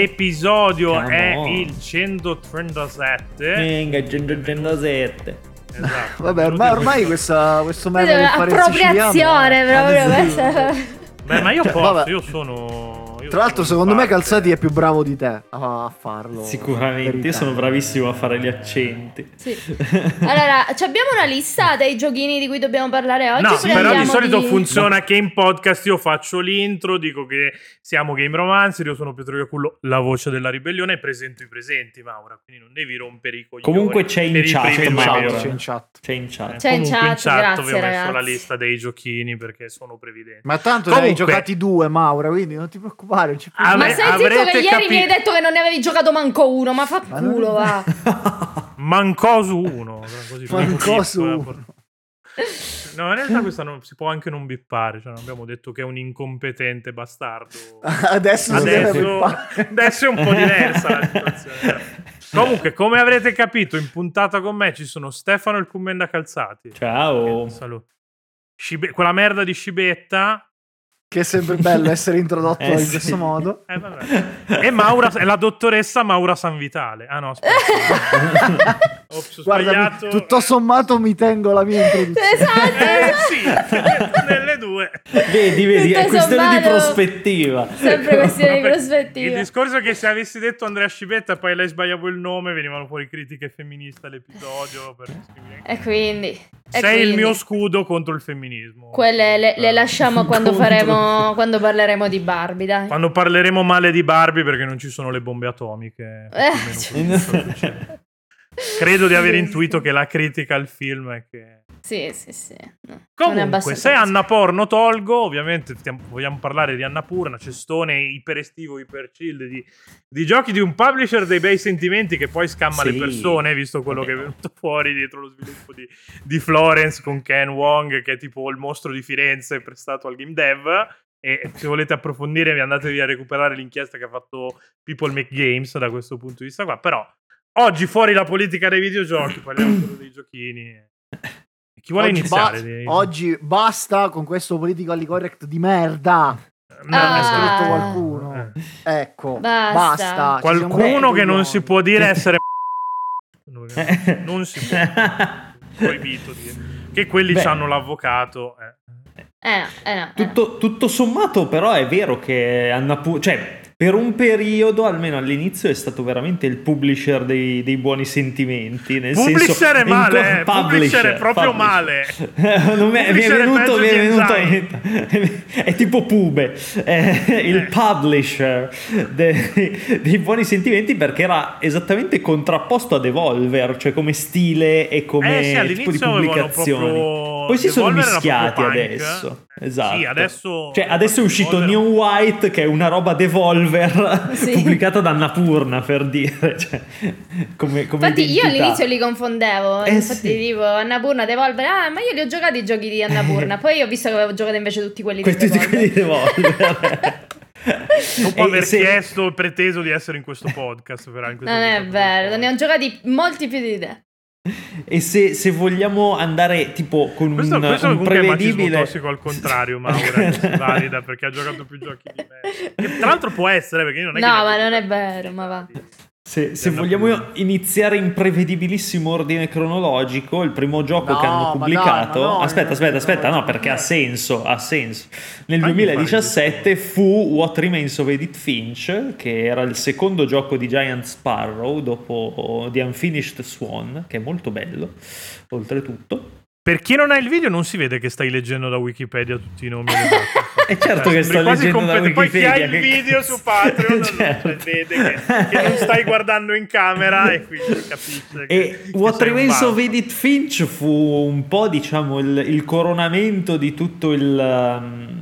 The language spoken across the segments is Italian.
Eh, l'episodio Come è on. il 137. Venga, 107. Esatto. Vabbè, ormai, ormai questa, questo meme del fare Appropriazione siciliano- proprio. Sì. Beh, ma io Cioè, posso, vabbè. io sono. Tra l'altro, secondo me parte. Calzati è più bravo di te a farlo. Sicuramente, io sono bravissimo a fare gli accenti. Sì. Allora, ci abbiamo una lista dei giochini di cui dobbiamo parlare oggi. No, però di solito di- funziona che in podcast io faccio l'intro, dico che siamo Game Romancer, io sono Pietro Iacullo, la voce della ribellione e presento i presenti, Maura, quindi non devi rompere i coglioni. Comunque c'è in chat, C'è in chat, c'è in chat. C'è in chat. C'è in Comunque chat, grazie, vi ho messo la lista dei giochini perché sono previdenti. Ma tanto ne hai Comunque- giocati due, Maura, quindi non ti preoccupare. Non ci Ah, Ma Ave- sei zitto che ieri capi- mi hai detto che non ne avevi giocato manco uno, ma fa Ma non- culo, va. Mancò su uno. Così Mancò bip, su eh, uno. por- No, in realtà questa non, si può anche non bippare, cioè non abbiamo detto che è un incompetente bastardo. Adesso, Adesso, adesso è un po' diversa la situazione. Comunque, come avrete capito, in puntata con me ci sono Stefano il Commenda Calzati. Ciao. Saluto. Scibe- quella merda di Scibetta. Che è sempre bello essere introdotto Eh, in sì. questo modo. Eh, vabbè. E Maura, e la dottoressa Maura Sanvitale. Ah no, aspetta. Ops, Guarda, mi- tutto sommato mi tengo la mia introduzione. Esatto, Eh esatto. sì, nelle due. Vedi, vedi, è Tutto questione di sommato- prospettiva. Sempre questione di Vabbè, prospettiva. Il discorso è che se avessi detto Andrea Scibetta e poi lei sbagliavo il nome, venivano fuori critiche femministe all'episodio. E quindi... Sei il quindi. mio scudo contro il femminismo. Quelle le, le lasciamo quando faremo... Quando parleremo di Barbie, dai. Quando parleremo male di Barbie perché non ci sono le bombe atomiche. Eh, più Credo di aver intuito che la critica al film è che... Sì, sì, sì. No, Comunque, se Anna Porno tolgo, ovviamente vogliamo parlare di Anna Purna, cestone iper estivo, iper chill, di, di giochi di un publisher dei bei sentimenti che poi scamma Sì. le persone, visto quello che è venuto fuori dietro lo sviluppo di, di Florence con Ken Wong, che è tipo il mostro di Firenze prestato al game dev. E se volete approfondire, vi andatevi a recuperare l'inchiesta che ha fatto People Make Games da questo punto di vista qua. Però oggi fuori la politica dei videogiochi, parliamo solo dei giochini. Chi vuole oggi, iniziare? ba- Di- oggi basta con questo politically correct di merda. No, Ah. Ha esatto. scritto qualcuno. Eh. Ecco, Basta. basta. Qualcuno che non si può dire essere non si può proibito dire che quelli Beh. hanno l'avvocato eh. Eh, no, eh eh. Tutto, tutto sommato, però, è vero che Annapurna, cioè, per un periodo, almeno all'inizio, è stato veramente il publisher dei, dei buoni sentimenti. Nel Publisher senso, è male, co- eh, publisher è proprio male. non mi è, mi è Publisher è venuto, mi è venuto è tipo Pube, è il Eh. publisher dei, dei buoni sentimenti perché era esattamente contrapposto a Devolver, cioè come stile e come Eh, sì, tipo di pubblicazioni. proprio- Poi si sono mischiati adesso. Esatto. sì, adesso- Cioè, adesso è uscito Neon White, che è una roba Devolver Sì. pubblicata da Annapurna per dire. Cioè, come, come Infatti io identità. all'inizio li confondevo, Eh, infatti sì. tipo Annapurna, Devolver, ah ma io li ho giocati i giochi di Annapurna, poi ho visto che avevo giocato invece tutti quelli di Tutti quelli di Devolver. Devolver. dopo aver se- chiesto e preteso di essere in questo podcast però in questa Non è vero, ne ho giocati molti più di te. E se, se vogliamo andare tipo con questo, un, questo un machismo prevedibile tossico al contrario Maura che si valida perché ha giocato più giochi di me Che tra l'altro può essere perché io non è No, che ma non è vero, ma va. Se, se vogliamo iniziare in prevedibilissimo ordine cronologico, il primo gioco No, che hanno pubblicato. no, aspetta, aspetta, aspetta, no, perché ha senso. Ha senso. Nel Fagli 2017 fu What Remains of Edith Finch, che era il secondo gioco di Giant Sparrow dopo The Unfinished Swan, che è molto bello, oltretutto. Per chi non ha il video non si vede che stai leggendo da Wikipedia tutti i nomi e certo Eh, che sto leggendo da competente. Poi chi ha Wikipedia, il video su Patreon Certo. vede che, che non stai guardando in camera e quindi capisce che, E che What Remains of. Edith Finch fu un po', diciamo, il, il coronamento di tutto il... um,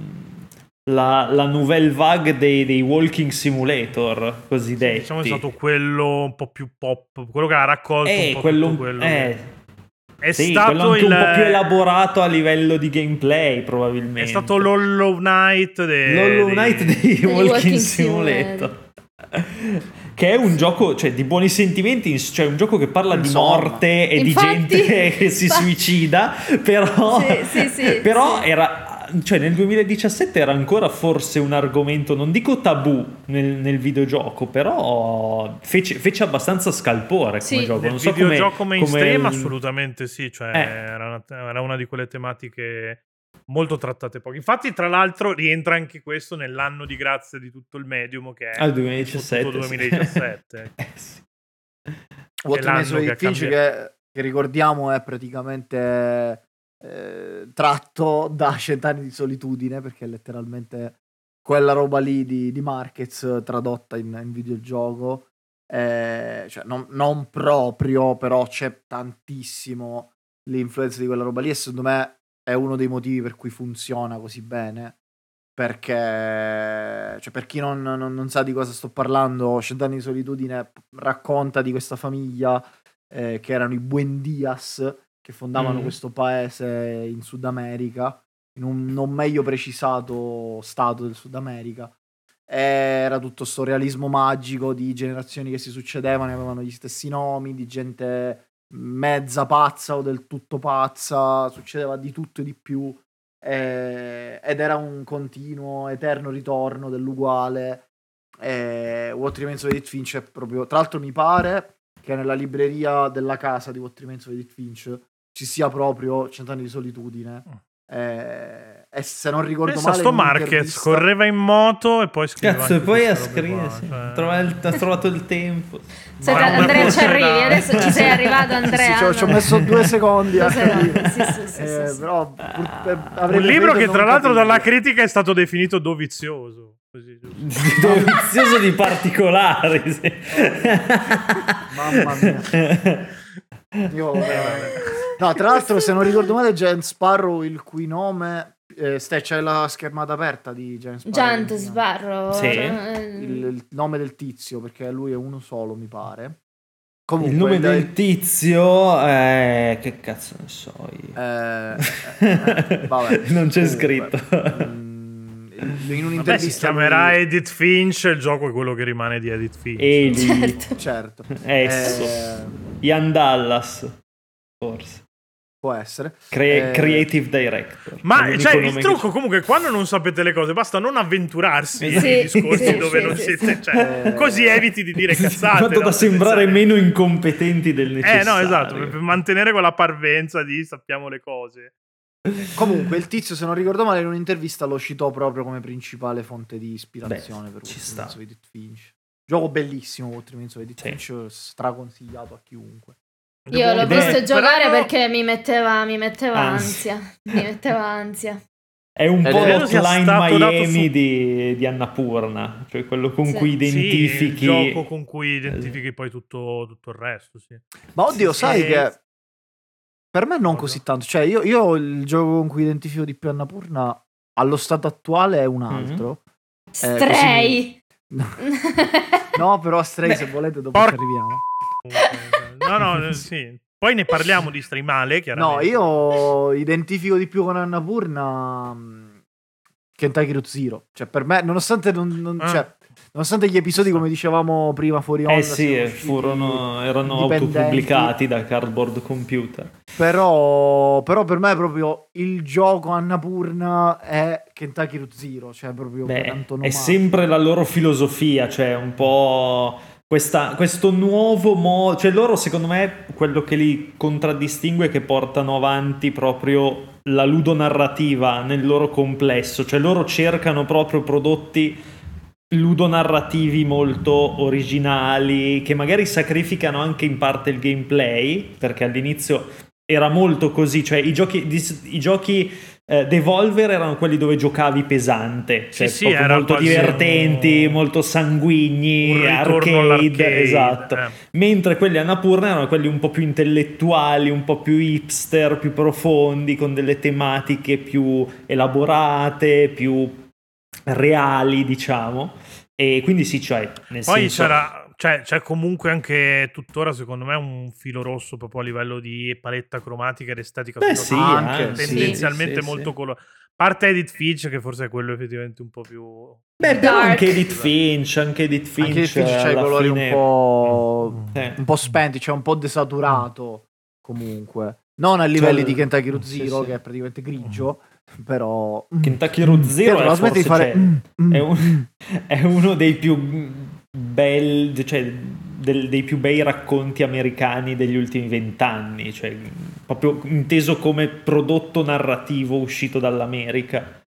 la, la nouvelle vague dei, dei walking simulator cosiddetti. Diciamo è stato quello un po' più pop, quello che ha raccolto eh, un po' quello, quello. eh, che- è sì, stato il un po' più elaborato a livello di gameplay probabilmente. è stato l'Hollow Knight dei, L'Hollow Knight dei, Walking, Walking Simulator. Che è un gioco, cioè, di buoni sentimenti, cioè un gioco che parla di Insomma. morte e Infatti- di gente che si infatti- suicida, però, Sì, sì, sì, però sì. era cioè nel 2017 era ancora forse un argomento, non dico tabù nel, nel videogioco, però fece, fece, abbastanza scalpore come Sì. gioco. Nel Non so videogioco come, mainstream come il- assolutamente sì, cioè Eh. era, una, era una di quelle tematiche molto trattate poco. Infatti, tra l'altro, rientra anche questo nell'anno di grazia di tutto il medium che è Al 2017. tutto sì. 2017. Eh, sì. What che Finch che, che ricordiamo è praticamente eh, tratto da Cent'anni di solitudine perché è letteralmente quella roba lì di, di Marquez tradotta in, in videogioco. Eh, cioè, non, non proprio però c'è tantissimo l'influenza di quella roba lì e secondo me è uno dei motivi per cui funziona così bene. Perché cioè, per chi non, non- non sa di cosa sto parlando, Cent'anni di solitudine racconta di questa famiglia eh, che erano i Buendias che fondavano Mm. questo paese in Sud America, in un non meglio precisato stato del Sud America. Era tutto sto realismo magico di generazioni che si succedevano e avevano gli stessi nomi, di gente mezza pazza o del tutto pazza, succedeva di tutto e di più eh, ed era un continuo, eterno ritorno dell'uguale. Eh, What Remains of Edith Finch è proprio, tra l'altro mi pare che nella libreria della casa di What Remains of Edith Finch ci sia proprio Cent'anni di solitudine. Eh, e se non ricordo Pensa male, sto in Marquez, correre in moto e poi scrivere. Cazzo, e poi ha scritto, cioè- trova il- ha trovato il tempo. Una Andrea ci arrivi, adesso ci sei arrivato Andrea. Sì, ci ho- ci ho messo due secondi a sì, sì, sì, Eh, sì, sì. però pur- Un libro che tra l'altro capirlo. dalla critica è stato definito dovizioso. Così. Dovizioso di particolari. sì. Mamma mia. Io, eh, No, tra l'altro, se non ricordo male, Giant Sparrow, il cui nome. Eh, ste, c'è la schermata aperta di Sparrow. Giant Sparrow. Sì. eh, Il, il nome del tizio, perché lui è uno solo, mi pare. Comunque, Il nome il- del tizio è... Che cazzo ne so io. eh, eh, eh, vabbè. non c'è Comunque, scritto. mm, in Vabbè, si un'intervista. chiamerà lui- Edith Finch. Il gioco è quello che rimane di Edith Finch. Eli, Certo. Certo. Esso, Eh, Ian Dallas, forse. può essere. Cre- Eh, creative Director. Ma cioè, il che trucco c'è. comunque quando non sapete le cose basta non avventurarsi Sì, nei discorsi sì, dove sì, non sì, siete sì. cioè, Eh, così eviti di dire cazzate Fatto da no? sembrare Senza- meno incompetenti del eh necessario. no esatto per mantenere quella parvenza di sappiamo le cose Comunque, il tizio, se non ricordo male, in un'intervista lo citò proprio come principale fonte di ispirazione Beh, per ci What sta. Remains of Edith Finch. Gioco bellissimo, Remains of Edith Sì. Finch, straconsigliato a chiunque. Io l'ho Ed è- visto giocare Però- perché mi metteva, mi metteva Ansia. ansia. Mi metteva ansia. È un Ed po' è- sia l'outline Miami su- di, di Annapurna, cioè quello con Sì. cui identifichi... sì, il gioco con cui identifichi poi tutto, tutto il resto sì. Ma oddio, Sì, sai che per me non Cosa? così tanto. Cioè, io, io il gioco con cui identifico di più Annapurna allo stato attuale è un Mm-hmm. altro. Stray. No, però Stray, Beh, se volete, dopo porca- ci arriviamo. no no sì poi ne parliamo di streamale No, chiaramente io identifico di più con Annapurna mh, Kentucky Route Zero. Cioè, per me, nonostante, non, non- Ah. cioè, nonostante gli episodi, come dicevamo prima, fuori onda, Eh sì, siano eh, usciti furono, erano autopubblicati da Cardboard Computer. Però, però per me è proprio il gioco Annapurna è Kentucky Route Zero. Cioè, proprio Beh, è sempre la loro filosofia, cioè un po' questa- questo nuovo modo, cioè loro secondo me quello che li contraddistingue è che portano avanti proprio la ludonarrativa nel loro complesso, cioè loro cercano proprio prodotti ludonarrativi molto originali che magari sacrificano anche in parte il gameplay perché all'inizio era molto così cioè i giochi, i giochi eh, Devolver erano quelli dove giocavi pesante cioè Sì, sì, molto divertenti un- molto sanguigni arcade, esatto eh. mentre quelli Annapurna erano quelli un po' più intellettuali, un po' più hipster, più profondi, con delle tematiche più elaborate, più reali, diciamo. E quindi sì, cioè, nel Poi senso... c'era, cioè, c'è comunque anche tuttora, secondo me, un filo rosso proprio a livello di paletta cromatica ed estetica. Beh sì, anche, tendenzialmente sì, molto sì. colore. parte Edith Finch, che forse è quello effettivamente un po' più. Beh, però anche Edith Finch, anche Edith Finch, Anche il Finch c'ha i colori fine- un po', Eh. un po' spenti, cioè un po' desaturato comunque. Non a livelli Cioè, di Kentucky sì, Zero, sì. che è praticamente grigio, però... mm, Kentucky Route Zero Pietro, è forse, fare... cioè, mm, mm, è, un- mm. è uno dei più belli, cioè del- dei più bei racconti americani degli ultimi vent'anni, cioè proprio inteso come prodotto narrativo uscito dall'America.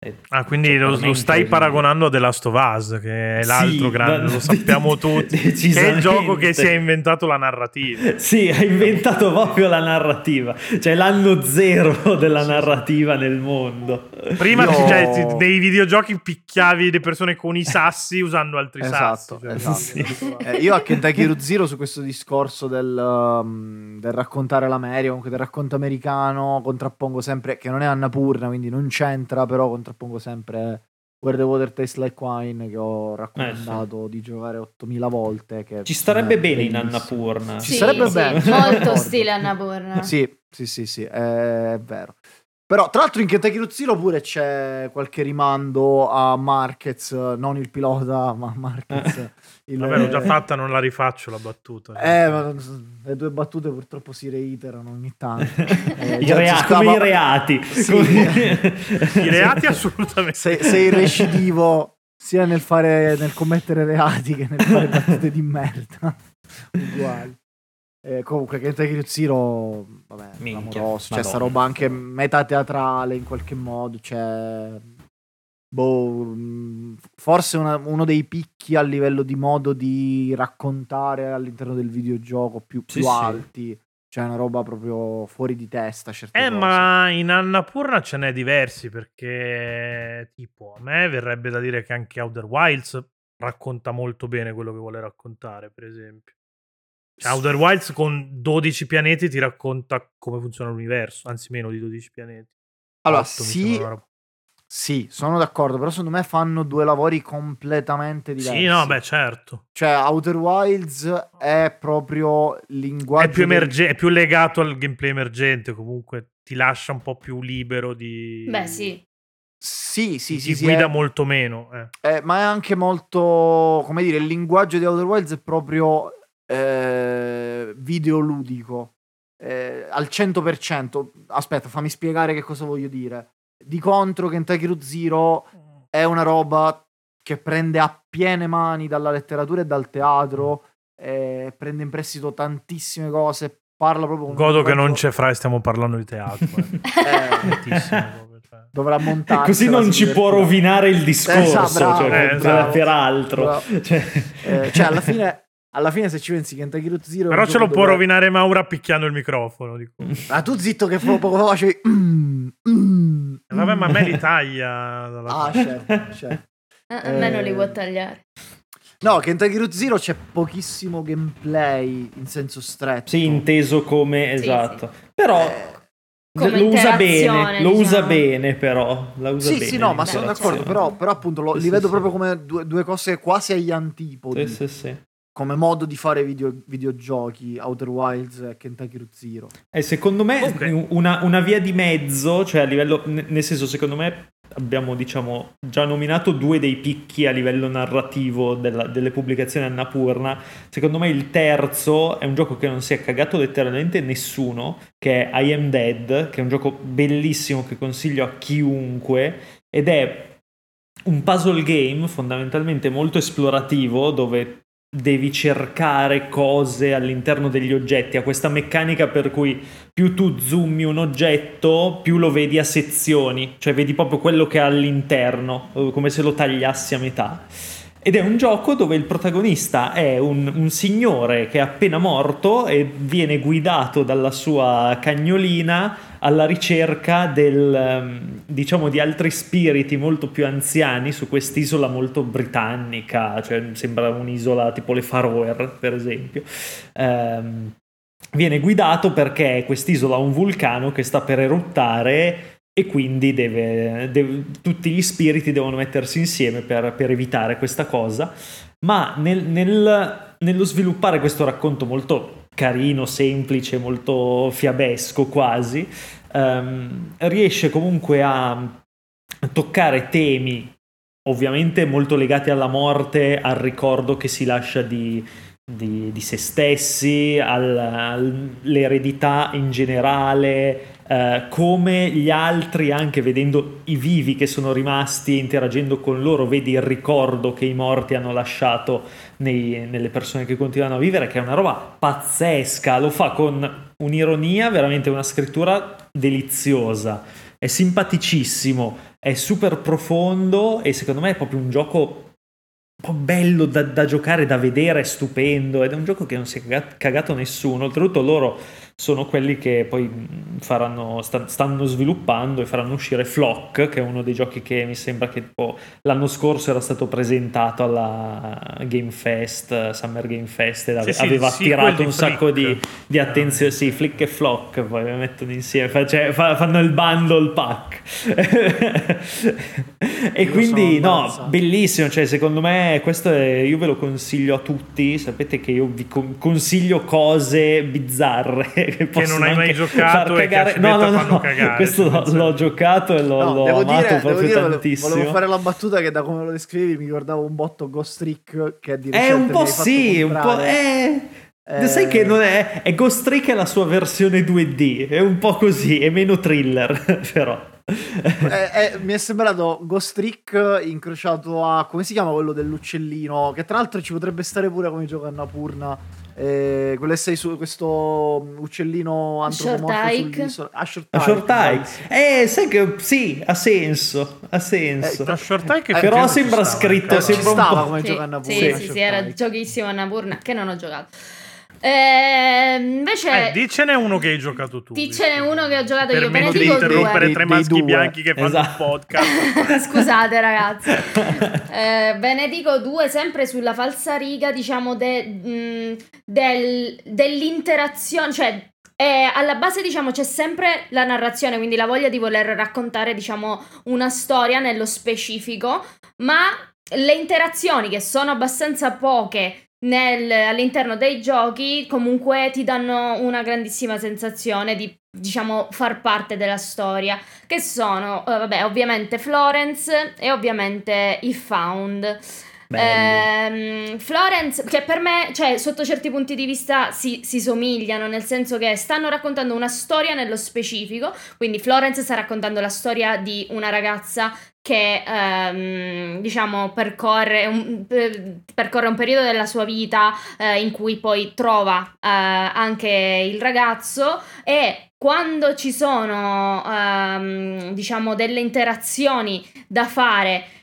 È- Ah, quindi cioè, lo, lo stai paragonando a The Last of Us, che è l'altro Sì, grande, lo sappiamo tutti. che è il gioco che si è inventato la narrativa. Sì, ha inventato proprio la narrativa, cioè l'anno zero della narrativa nel mondo. Prima Io- cioè, ti- nei videogiochi picchiavi le persone con i sassi usando altri Esatto, sassi. cioè. esatto. Sì. Eh, io a Kentucky Route Zero su questo discorso del, um, del raccontare l'America, comunque del racconto americano, contrappongo sempre, che non è Annapurna, quindi non c'entra, però contrappongo sempre Where the Water Tastes Like Wine, che ho raccomandato di giocare 8000 volte. Che Eh, Ci starebbe bene in. Annapurna. Ci sarebbe bene, sono Molto stile Annapurna. Sì, sì, sì, sì, è vero. Però, tra l'altro, in Kentucky Route Zero pure c'è qualche rimando a Marquez, non il pilota, ma Marquez. Il- Vabbè, l'ho già fatta, non la rifaccio la battuta. Eh, ma le due battute purtroppo si reiterano ogni tanto. Eh, I rea- si come i reati. Sì. Come- I reati assolutamente. Sei, sei recidivo sia nel, fare, nel commettere reati che nel fare battute di merda. Uguali. Eh, comunque, Kentucky Route Zero, vabbè, Minchia, clamoroso. C'è Madonna. sta roba anche meta teatrale in qualche modo. C'è. Boh, mh, forse una- uno dei picchi a livello di modo di raccontare all'interno del videogioco più, Sì, più sì. alti. C'è una roba proprio fuori di testa. Certe Eh, cose. ma in Annapurna ce n'è diversi perché, tipo, a me verrebbe da dire che anche Outer Wilds racconta molto bene quello che vuole raccontare, per esempio. Cioè, Outer Wilds con 12 pianeti ti racconta come funziona l'universo, anzi meno di 12 pianeti. Allora, Otto, mi sì, Sì, sono d'accordo, però secondo me fanno due lavori completamente diversi. Sì, no, beh, certo. Cioè, Outer Wilds è proprio linguaggio... È più, del- emerge- è più legato al gameplay emergente, comunque ti lascia un po' più libero di... Beh, sì. Sì, sì, ti sì, sì, guida è- molto meno. eh. eh, ma è anche molto... Come dire, il linguaggio di Outer Wilds è proprio eh, videoludico. eh, al 100%. Aspetta, fammi spiegare che cosa voglio dire. Di contro, Kentucky Route Zero è una roba che prende a piene mani dalla letteratura e dal teatro, eh, prende in prestito tantissime cose, parla proprio Godo che non c'è fra e stiamo parlando di teatro. eh. Eh, cioè. dovrà montare. Così non ci può rovinare il discorso, Esatto, bravo, cioè, eh, per- esatto. peraltro. Bravo. Cioè, Eh, cioè, alla fine, alla fine, se ci pensi, Kentucky Route Zero. Però ce lo può dove- rovinare Maura picchiando il microfono. dico. Ah, tu zitto che fu- poco fa facevi. mm, mm, Eh, Vabbè, ma a me mm. li taglia. Dalla Ah, certo, certo. A a me non li Eh, può tagliare. No, Kentucky Route Zero c'è pochissimo gameplay in senso stretto. sì, inteso come Sì, esatto. Però Eh, Come lo usa bene, lo usa diciamo. bene però. La usa Sì, bene sì, no, ma sono d'accordo. Però, però appunto lo- Sì, li sì, vedo sì. proprio come due, due cose quasi agli antipodi. Sì, sì, sì. Come modo di fare video- videogiochi, Outer Wilds e Kentucky Route Zero. E secondo me Comunque- una, una via di mezzo, cioè a livello, nel senso secondo me abbiamo diciamo già nominato due dei picchi a livello narrativo della- delle pubblicazioni Annapurna, secondo me il terzo è un gioco che non si è cagato letteralmente nessuno, che è I Am Dead, che è un gioco bellissimo che consiglio a chiunque ed è un puzzle game fondamentalmente molto esplorativo dove devi cercare cose all'interno degli oggetti, ha questa meccanica per cui più tu zoomi un oggetto, più lo vedi a sezioni, cioè vedi proprio quello che ha all'interno, come se lo tagliassi a metà. Ed è un gioco dove il protagonista è un, un signore che è appena morto e viene guidato dalla sua cagnolina alla ricerca del, ehm, diciamo, di altri spiriti molto più anziani su quest'isola molto britannica, cioè sembra un'isola tipo le Faroe, per esempio. Ehm, viene guidato perché quest'isola ha un vulcano che sta per eruttare e quindi deve- deve- tutti gli spiriti devono mettersi insieme per, per evitare questa cosa. Ma nel- nel- nello sviluppare questo racconto molto carino, semplice, molto fiabesco quasi, ehm, riesce comunque a toccare temi ovviamente molto legati alla morte, al ricordo che si lascia di, di- di se stessi, al- all'eredità in generale, eh, come gli altri, anche vedendo i vivi che sono rimasti e interagendo con loro, vedi il ricordo che i morti hanno lasciato nei, nelle persone che continuano a vivere, che è una roba pazzesca, lo fa con un'ironia, veramente una scrittura deliziosa, è simpaticissimo, è super profondo e secondo me è proprio un gioco un po' bello da, da, giocare, da vedere, stupendo ed è un gioco che non si è cagato nessuno. Oltretutto loro sono quelli che poi faranno, stanno sviluppando e faranno uscire Flock, che è uno dei giochi che mi sembra che tipo, l'anno scorso era stato presentato alla Game Fest, Summer Game Fest, ed sì, aveva sì, attirato un sacco di, di, attenzione. Sì, Flick e Flock, poi le mettono insieme, cioè, fanno il bundle pack. e io quindi, no, bellissimo, cioè secondo me questo è, io ve lo consiglio a tutti, sapete che io vi consiglio cose bizzarre che, che non hai mai giocato e che no, no, no, cagare, questo l'ho, l'ho, giocato e l'ho, no, l'ho devo amato dire, proprio dire, tantissimo. volevo fare la battuta che da come lo descrivi mi ricordavo un botto Ghost Trick che è di è un po' sì un po' è eh... Sai che non è, è Ghost Trick è la sua versione 2D, è un po' così, è meno thriller, però. eh, eh, mi è sembrato Ghost Trick incrociato a come si chiama quello dell'uccellino? Che tra l'altro ci potrebbe stare pure come gioca Annapurna eh, su questo uccellino antropomorfo a short eh sai che sì ha senso ha senso. Eh, short eh, però sembra scritto eh, sembra ci stava come sì, gioca Annapurna sì sì, sì era giochissimo Annapurna che non ho giocato eh, invece, eh, dicene uno che hai giocato tu. Dicene uno che ho giocato per io. Per di interrompere due. tre maschi due. bianchi che fanno esatto. un podcast. Scusate, ragazzi. eh, ve ne dico due, sempre sulla falsa riga, diciamo, de, mh, mm, del, dell'interazione. Cioè, eh, alla base, diciamo, c'è sempre la narrazione, quindi la voglia di voler raccontare, diciamo, una storia nello specifico, ma le interazioni che sono abbastanza poche nel, all'interno dei giochi comunque ti danno una grandissima sensazione di diciamo far parte della storia che sono uh, vabbè ovviamente Florence e ovviamente i Found Ehm, Florence, che per me, cioè, sotto certi punti di vista si, si, somigliano, nel senso che stanno raccontando una storia nello specifico. Quindi Florence sta raccontando la storia di una ragazza che ehm, diciamo percorre un, percorre un, periodo della sua vita eh, in cui poi trova eh, anche il ragazzo e quando ci sono ehm, diciamo delle interazioni da fare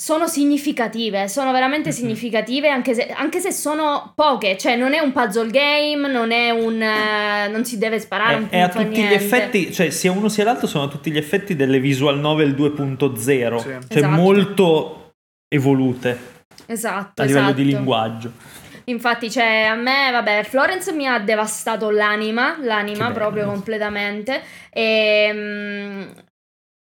sono significative, sono veramente mm-hmm. significative anche se, anche se, sono poche, cioè non è un puzzle game, non è un... Uh, non si deve sparare è, un È a tutti niente. gli effetti, cioè sia uno sia l'altro sono a tutti gli effetti delle visual novel 2.0, sì. cioè esatto. molto evolute. Esatto. A livello esatto. di linguaggio. Infatti, cioè, a me, vabbè, Florence mi ha devastato l'anima, l'anima proprio completamente. E, um,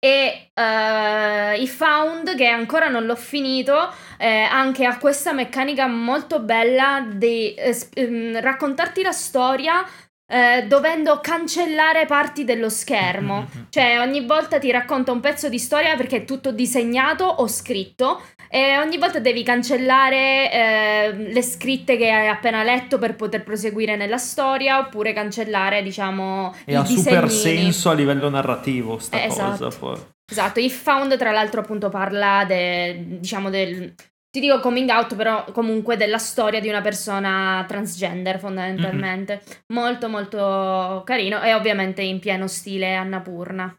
e uh, i Found che ancora non l'ho finito eh, anche ha questa meccanica molto bella di eh, um, raccontarti la storia eh, dovendo cancellare parti dello schermo. Mm-hmm. Cioè, ogni volta ti racconta un pezzo di storia perché è tutto disegnato o scritto. E ogni volta devi cancellare eh, le scritte che hai appena letto per poter proseguire nella storia, oppure cancellare, diciamo. E ha disegnini. super senso a livello narrativo, sta eh, cosa. Esatto. Poi. Esatto, If Found tra l'altro appunto parla de, diciamo del ti dico coming out, però comunque della storia di una persona transgender fondamentalmente. Mm-hmm. Molto molto carino e ovviamente in pieno stile Annapurna.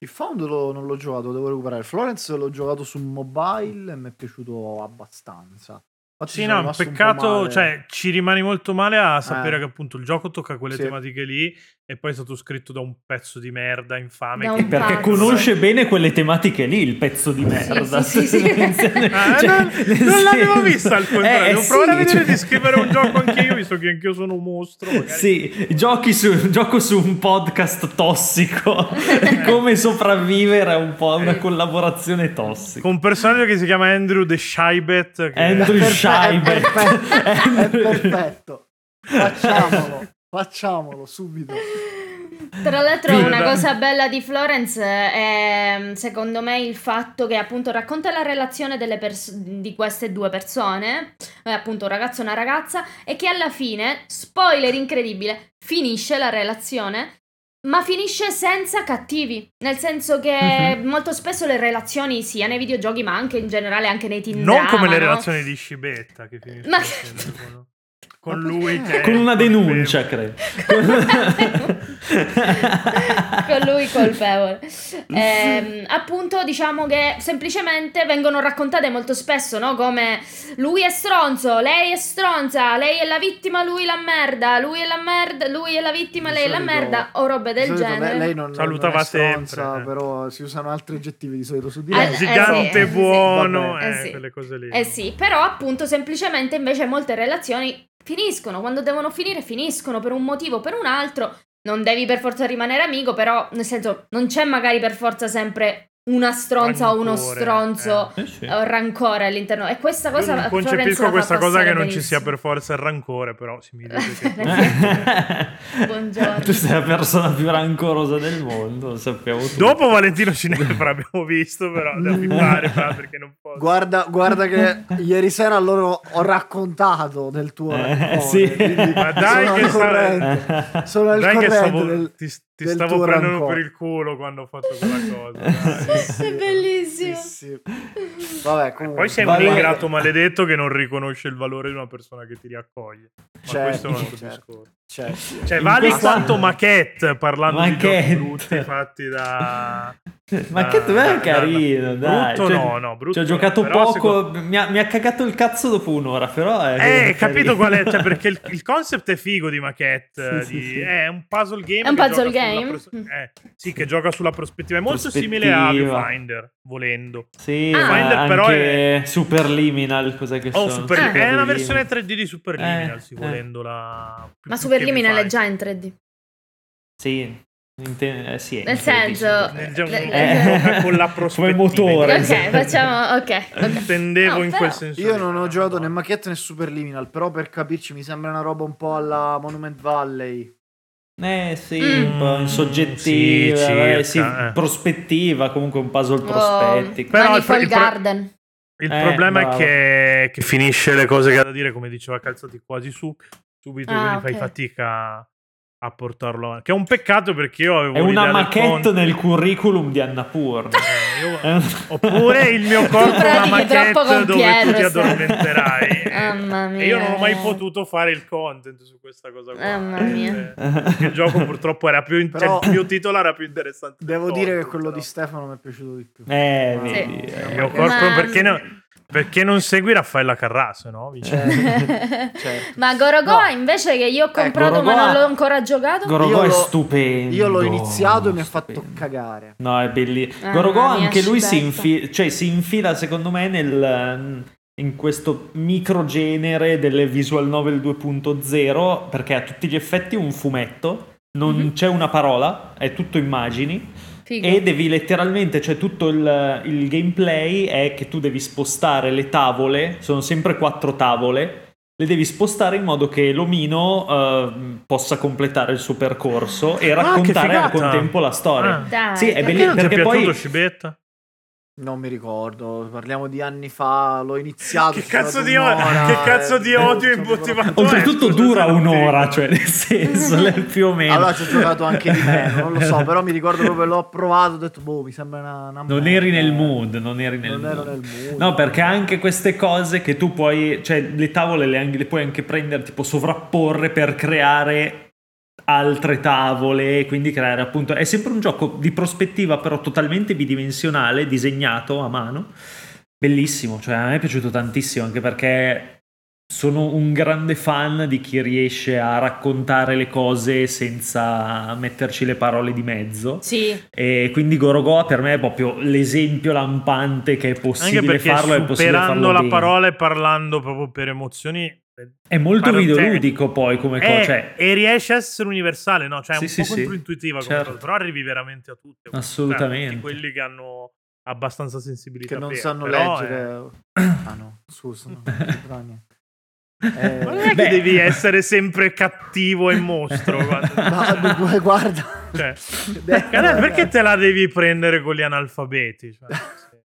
Il Found lo, non l'ho giocato, devo recuperare. Florence l'ho giocato su mobile e mi è piaciuto abbastanza. Infatti sì, no, peccato, cioè ci rimani molto male a sapere eh. che appunto il gioco tocca quelle sì. tematiche lì e poi è stato scritto da un pezzo di merda infame. Che... Perché conosce bene quelle tematiche lì, il pezzo di merda. Sì, sì, sì, ah, cioè, non, non l'avevo vista al contrario. Eh, Devo provare a vedere cioè... di scrivere un gioco anch'io, visto che anch'io sono un mostro. Magari. Sì, giochi su, gioco su un podcast tossico. Come sopravvivere a un po' una collaborazione tossica. Con un personaggio che si chiama Andrew The Shybet. Che... Andrew Shybet è perfetto, è perfetto. Facciamolo, facciamolo subito. Tra l'altro una cosa bella di Florence è secondo me il fatto che appunto racconta la relazione pers- di queste due persone, appunto un ragazzo e una ragazza, e che alla fine, spoiler incredibile, finisce la relazione ma finisce senza cattivi, nel senso che Mhm. molto spesso le relazioni, sia nei videogiochi ma anche in generale, anche nei teen Non come drama, le no? relazioni di Scibetta che finiscono Ma- sempre con lui che Con una denuncia, credo. con lui colpevole. Ehm, appunto, diciamo che semplicemente vengono raccontate molto spesso, no? Come lui è stronzo, lei è stronza, lei è la vittima, lui la merda, lui è la merda, lui è la vittima, lei è la merda, o robe del solito genere. Lei, lei non, Salutava non è stronza, sempre, eh. però si usano altri aggettivi di solito su di Eh, lei. eh, gigante eh, sì, buono, eh, Eh, sì. quelle cose lì. Eh sì, però appunto semplicemente invece molte relazioni finiscono, quando devono finire finiscono per un motivo o per un altro. Non devi per forza rimanere amico, però nel senso non c'è magari per forza sempre una stronza o uno Rancore, stronzo Eh sì. o rancore all'interno. E questa Io cosa non Florence concepisco questa cosa che non ci sia per forza il rancore, però si mi dice che... Buongiorno. Tu sei la persona più rancorosa del mondo, lo sappiamo tutti. Dopo Valentino Cinefra abbiamo visto, però devo fare perché non posso. Guarda, guarda che ieri sera loro ho raccontato del tuo Eh, rancore, sì. quindi Ma dai sono che al sta- corrente. Sono al Dai che corrente stavo, del- ti, ti del stavo tuo prendendo rancore. per il culo quando ho fatto quella cosa. Sì, sì, È bellissimo. sì, sì. Vabbè, comunque. Poi sei Vale- un ingrato maledetto che non riconosce il valore di una persona che ti riaccoglie. Ma Certo, questo è un altro certo. discorso. Cioè, sì. Cioè, In vali questa- quanto maquette parlando Maquette. di giochi brutti fatti da... Ma da- che dov'è da- carino, da- dai. Brutto Cioè, no, no, brutto Ci ho no, giocato però poco, secondo- mi, ha, mi ha cagato il cazzo dopo un'ora, però è Eh, è capito carino. qual è? Cioè, perché il, il concept è figo di maquette. Sì, sì, di- sì. È un puzzle game. È un che puzzle gioca sulla game? pros- Mm. eh, sì, che gioca sulla prospettiva. È molto simile a. Viewfinder, volendo. Sì, Ah. ma Finder però anche Superliminal, cos'è che Oh, sono? Super- Ah. È una versione 3D di Super Eh, Liminal, sì, eh. volendo la... più- Ma più Superliminal che è già in 3D. Sì, inte- eh, sì, Nel senso- Nel gioco Eh. con la Come prospettiva. motore. Ok, facciamo. Ok. ok. Intendevo No, in però- quel senso. Io non ho giocato né Maquette né Superliminal, però per capirci mi sembra una roba un po' alla Monument Valley. Eh sì, Mm. un po' in soggettiva, Sì, eh, circa, sì, eh. prospettiva, comunque un puzzle Oh, prospettico. Però il il pro- Garden. Il Eh, problema bravo. è che, che finisce le cose che ha da dire, come diceva Calzati, quasi su, subito, Ah, quindi fai ok. fatica a portarlo avanti. Che è un peccato perché io avevo È una maquette nel curriculum di Annapurna. Eh, io- Oppure il mio corpo è una maquette dove tu ti addormenterai. Mamma mia. E io non ho mai potuto fare il content su questa cosa qua. Mamma mia. Eh, Il gioco purtroppo era più... in- Però- cioè, il mio titolo era più interessante. Devo dire che content, quello però. di Stefano mi è piaciuto di più. Eh, vedi, Sì. eh. Il mio corpo Ma- perché, no- perché non segui Raffaella Carrasso, no? Vincenzo? Certo. Ma Gorogoa No. invece che io ho Eh, comprato ma Gorogoa- non l'ho ancora giocato. Gorogoa è stupendo. Io l'ho iniziato e mi ha fatto cagare. No, è bellissimo. Ah, Gorogoa anche lui si, infi- cioè, si infila, secondo me, nel, in questo microgenere delle visual novel 2.0 perché a tutti gli effetti è un fumetto, non Mhm. c'è una parola, è tutto immagini Figo. e devi letteralmente, cioè tutto il, il gameplay è che tu devi spostare le tavole, sono sempre quattro tavole, le devi spostare in modo che l'omino eh, possa completare il suo percorso e Ah, raccontare al figata! contempo la storia. Ah. Dai, Sì, è. Perché bellissimo perché piaciuto poi? Non mi ricordo, parliamo di anni fa, l'ho iniziato. Che cazzo di un'ora, odio, che cazzo eh, di odio tutto immotivato. Oltretutto Eh, dura un'ora, cioè nel senso più o meno. Allora ci ho giocato anche di meno, non lo so, però mi ricordo proprio l'ho provato, ho detto boh, mi sembra una, una non merda. eri nel mood, non eri nel Non mood. ero nel mood. No, perché anche queste cose che tu puoi, cioè le tavole le, le puoi anche prendere, tipo sovrapporre per creare altre tavole, quindi creare appunto... È sempre un gioco di prospettiva però totalmente bidimensionale, disegnato a mano. Bellissimo, cioè a me è piaciuto tantissimo anche perché sono un grande fan di chi riesce a raccontare le cose senza metterci le parole di mezzo. Sì. E quindi Gorogoa per me è proprio l'esempio lampante che è Anche possibile perché farlo, è possibile superando farlo la bene. parola e parlando proprio per emozioni È molto Parlo- videoludico poi come cosa, Eh, cioè, e riesce a essere universale, no? Cioè, è Sì, un sì, po' sì. controintuitiva come Certo. cosa, però arrivi veramente a tutte. Assolutamente. Cioè, tutti quelli che hanno abbastanza sensibilità che non per- sanno leggere. eh, Ah no, scusa, no. Eh, Ma non è Beh. che devi essere sempre cattivo e mostro. quando- ma- guarda, cioè, Eh, Canale, perché te la devi prendere con gli analfabeti? Cioè.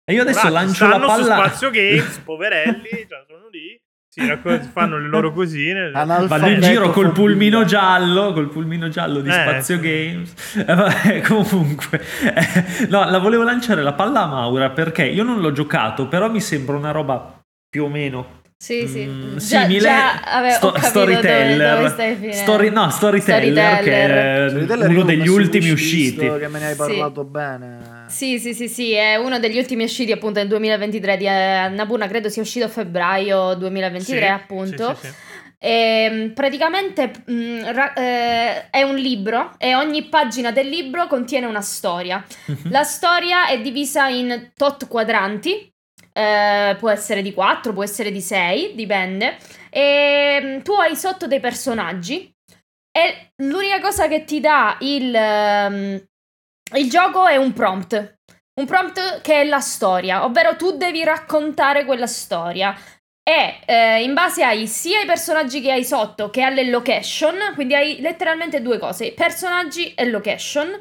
E io adesso lancio la stanno su palla Spazio Games, poverelli, cioè, sono lì. Si raccol- fanno le loro cosine. Vanno in giro col pulmino giallo, col pulmino giallo di Eh, Spazio sì. Games. Eh, vabbè, comunque, eh, no, la volevo lanciare la palla a Maura perché io non l'ho giocato, però mi sembra una roba più o meno Sì, sì. mm, Già- simile. già ave- ho Sto- capito storyteller. dove, dove. Story- no, Storyteller, Storyteller. che è uno degli ultimi usciti. Che me ne hai Sì. parlato bene. Sì, sì, sì, sì, è uno degli ultimi usciti appunto nel 2023 di eh, Annapurna, credo sia uscito a febbraio 2023 Sì, appunto. sì, sì, sì. E, praticamente mh, ra- eh, è un libro e ogni pagina del libro contiene una storia. Mhm. La storia è divisa in tot quadranti, eh, può essere di 4, può essere di 6, dipende. E mh, tu hai sotto dei personaggi e l'unica cosa che ti dà il, ehm, il gioco è un prompt. Un prompt che è la storia, ovvero tu devi raccontare quella storia. E eh, in base ai sia i personaggi che hai sotto che alle location, quindi hai letteralmente due cose, personaggi e location.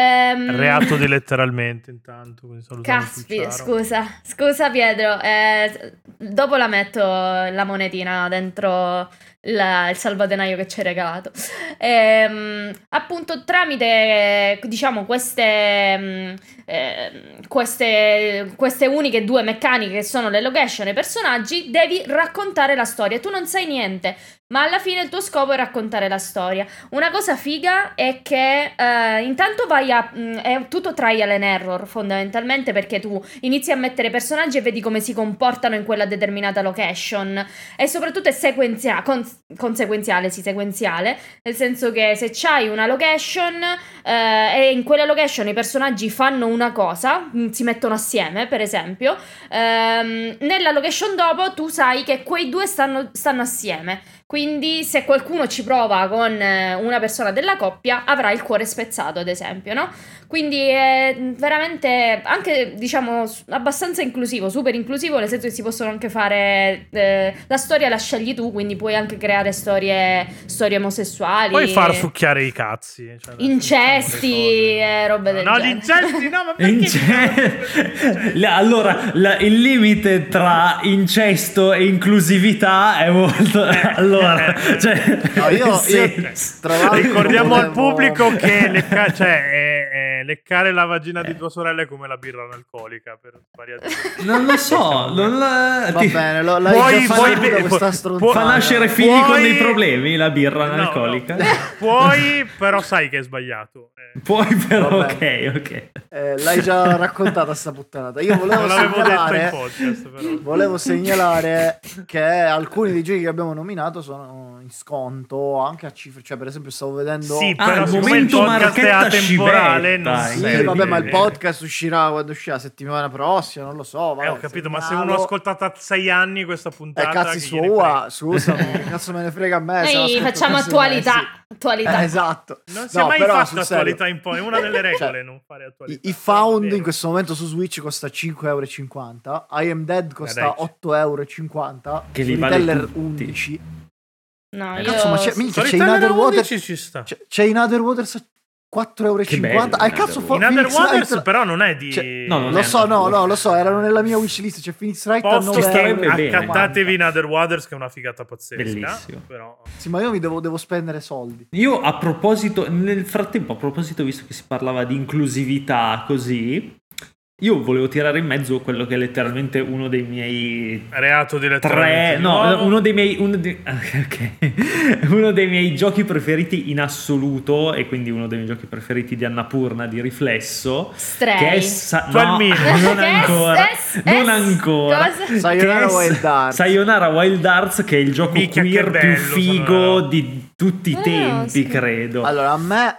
Ehm, Reato di letteralmente intanto. Fulciaro. scusa, scusa Pietro, eh, dopo la metto la monetina dentro la- il salvadenaio che ci hai regalato. Ehm, appunto tramite, diciamo, queste, ehm, queste, queste uniche due meccaniche che sono le location e i personaggi, devi raccontare la storia. Tu non sai niente, ma alla fine il tuo scopo è raccontare la storia. Una cosa figa è che eh, intanto vai a... mh, è tutto trial and error fondamentalmente perché tu inizi a mettere personaggi e vedi come si comportano in quella determinata location e soprattutto è sequenzia- con- conseguenziale, sì, sequenziale, nel senso che se c'hai una location eh, e in quella location i personaggi fanno una cosa, mh, si mettono assieme per esempio, ehm, nella location dopo tu sai che quei due stanno, stanno assieme. Quindi se qualcuno ci prova con eh, una persona della coppia avrà il cuore spezzato, ad esempio, no? Quindi è veramente anche, diciamo, abbastanza inclusivo, super inclusivo, nel senso che si possono anche fare... eh, la storia la scegli tu, quindi puoi anche creare storie, storie omosessuali. Puoi far succhiare i cazzi. Cioè, Incesti, diciamo eh, robe le del. No, genere. gli incesti no, ma perché? In ce- La- allora, la- il limite tra incesto e inclusività è molto. Allora, cioè, No, io- nel io- tra l'altro- Ricordiamo al pubblico che lecca- cioè, è- è leccare la vagina di tua sorella è come la birra analcolica. Per variazioni. Non lo so, non la- Va bene, lo, l'hai Puoi- già puoi- puoi- questa puoi- stronzata. fa nascere figli Puoi- con dei problemi la birra No, analcolica. no. Puoi, però sai che è sbagliato. Eh, Puoi però, Vabbè. ok, ok. Eh, l'hai già raccontata sta puttanata. Io volevo non l'avevo detto in segnalare, podcast, però. volevo segnalare che alcuni dei giochi che abbiamo nominato sono in sconto anche a cifre. Cioè, per esempio, stavo vedendo. Sì, Ah, però il siccome il momento marchetta atemporale, non Sì, vabbè, ma il podcast uscirà quando uscirà la settimana prossima, non lo so. Vabbè, Eh, ho capito, ma se uno ha ascoltato a sei anni questa Eh, puntata... cazzi chi gliene frega? sua, scusami, che cazzo me ne frega a me. Noi facciamo attualità, attualità. Eh, esatto. Non si è No, mai però, fatto attualità in poi, è una delle regole Cioè, non fare I, attualità. i Va Found in questo momento su Switch costa 5,50€. I Am Dead costa dai. 8,50€. Che li vale Storyteller tutti. 11. No, Eh, io... cazzo, ma c'è, minchia, c'è in Storyteller Otherwater 11 ci sta. c'è, c'è in Otherwaters a 4,50€. Che bello, Ah, in cazzo, fa- In Underwaters Wright- però non è di... Cioè, No, non Lo è so, no, no, lo so, erano nella mia wishlist. C'è Phoenix Wright a Posto bene. accattatevi in Otherwaters che è una figata pazzesca. Bellissimo. Però... Sì, ma io mi devo, devo spendere soldi. Io a proposito, nel frattempo, a proposito, visto che si parlava di inclusività così, io volevo tirare in mezzo quello che è letteralmente uno dei miei Reato di tre, di no, uno dei miei, uno, dei- ok. uno dei miei giochi preferiti in assoluto e quindi uno dei miei giochi preferiti di Annapurna di riflesso Stray. che è sa- no, non ancora non ancora? Sayonara Wild Arts. Sayonara Wild Arts che è il gioco Minchia, che queer bello, più figo di tutti i Eh, tempi credo Allora, a me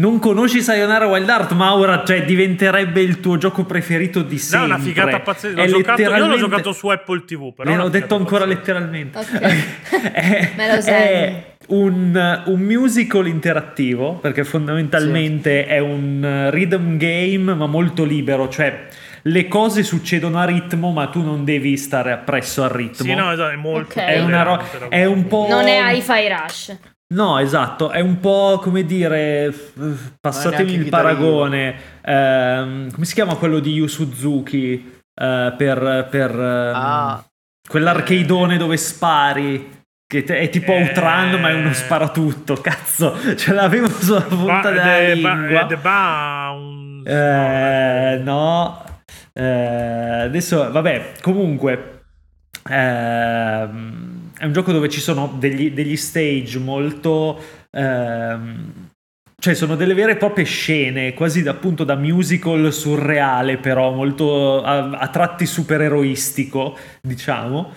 non conosci Sayonara Wild Art, ma ora cioè, diventerebbe il tuo gioco preferito di No, è sempre. una figata pazzesca. L'ho giocato- Io l'ho letteralmente- giocato su Apple TV, però. è Le una ho detto ancora pazzesca. letteralmente. Ok. è, Me lo è un, un musical interattivo, perché fondamentalmente è un rhythm game, ma molto libero, cioè le cose succedono a ritmo, ma tu non devi stare appresso al ritmo. Sì, no, esatto, è molto. Ok. è, una ro- è un po'... Non è Hi-Fi Rush. No, esatto, è un po' come dire, passatemi il paragone, ehm, come si chiama quello di Yu Suzuki eh, per... per ehm, Ah, quell'arcadeone dove spari. Che è tipo Eh. Outrun, ma è uno sparatutto. Cazzo, ce l'avevo sulla punta Ba- della de- lingua. ba- ba- un... Eh, no, Eh, adesso vabbè, comunque ehm, è un gioco dove ci sono degli, degli stage molto... ehm, cioè sono delle vere e proprie scene, quasi appunto da musical surreale, però molto a, a tratti supereroistico, diciamo,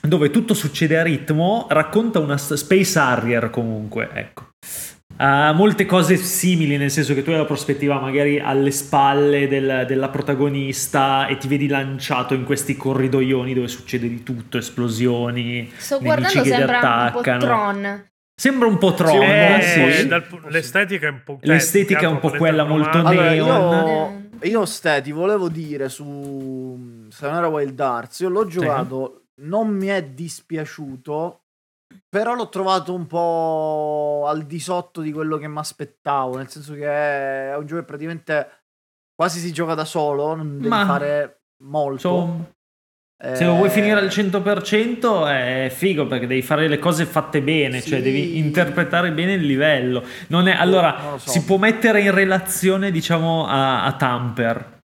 dove tutto succede a ritmo, racconta una Space Harrier comunque, ecco. Ha molte cose simili, nel senso che tu hai la prospettiva magari alle spalle del- della protagonista e ti vedi lanciato in questi corridoioni dove succede di tutto, esplosioni. Sto guardando che sembra un po' attaccano. Tron. Sembra un po' Tron, Sì, Eh, sì. sì. dal- l'estetica è un po'... L'estetica è un po' quella molto cromatica. Allora, neon. io, io Ste, ti volevo dire su Sayonara Wild Arts, io l'ho giocato, non mi è dispiaciuto, però l'ho trovato un po' al di sotto di quello che mi aspettavo, nel senso che è un gioco che praticamente quasi si gioca da solo, non devi Ma- fare molto. Insomma, Eh, se lo vuoi finire al 100% è figo perché devi fare le cose fatte bene, cioè Sì. devi interpretare bene il livello. Non è, allora, so. si può mettere in relazione, diciamo, a, a Tamper.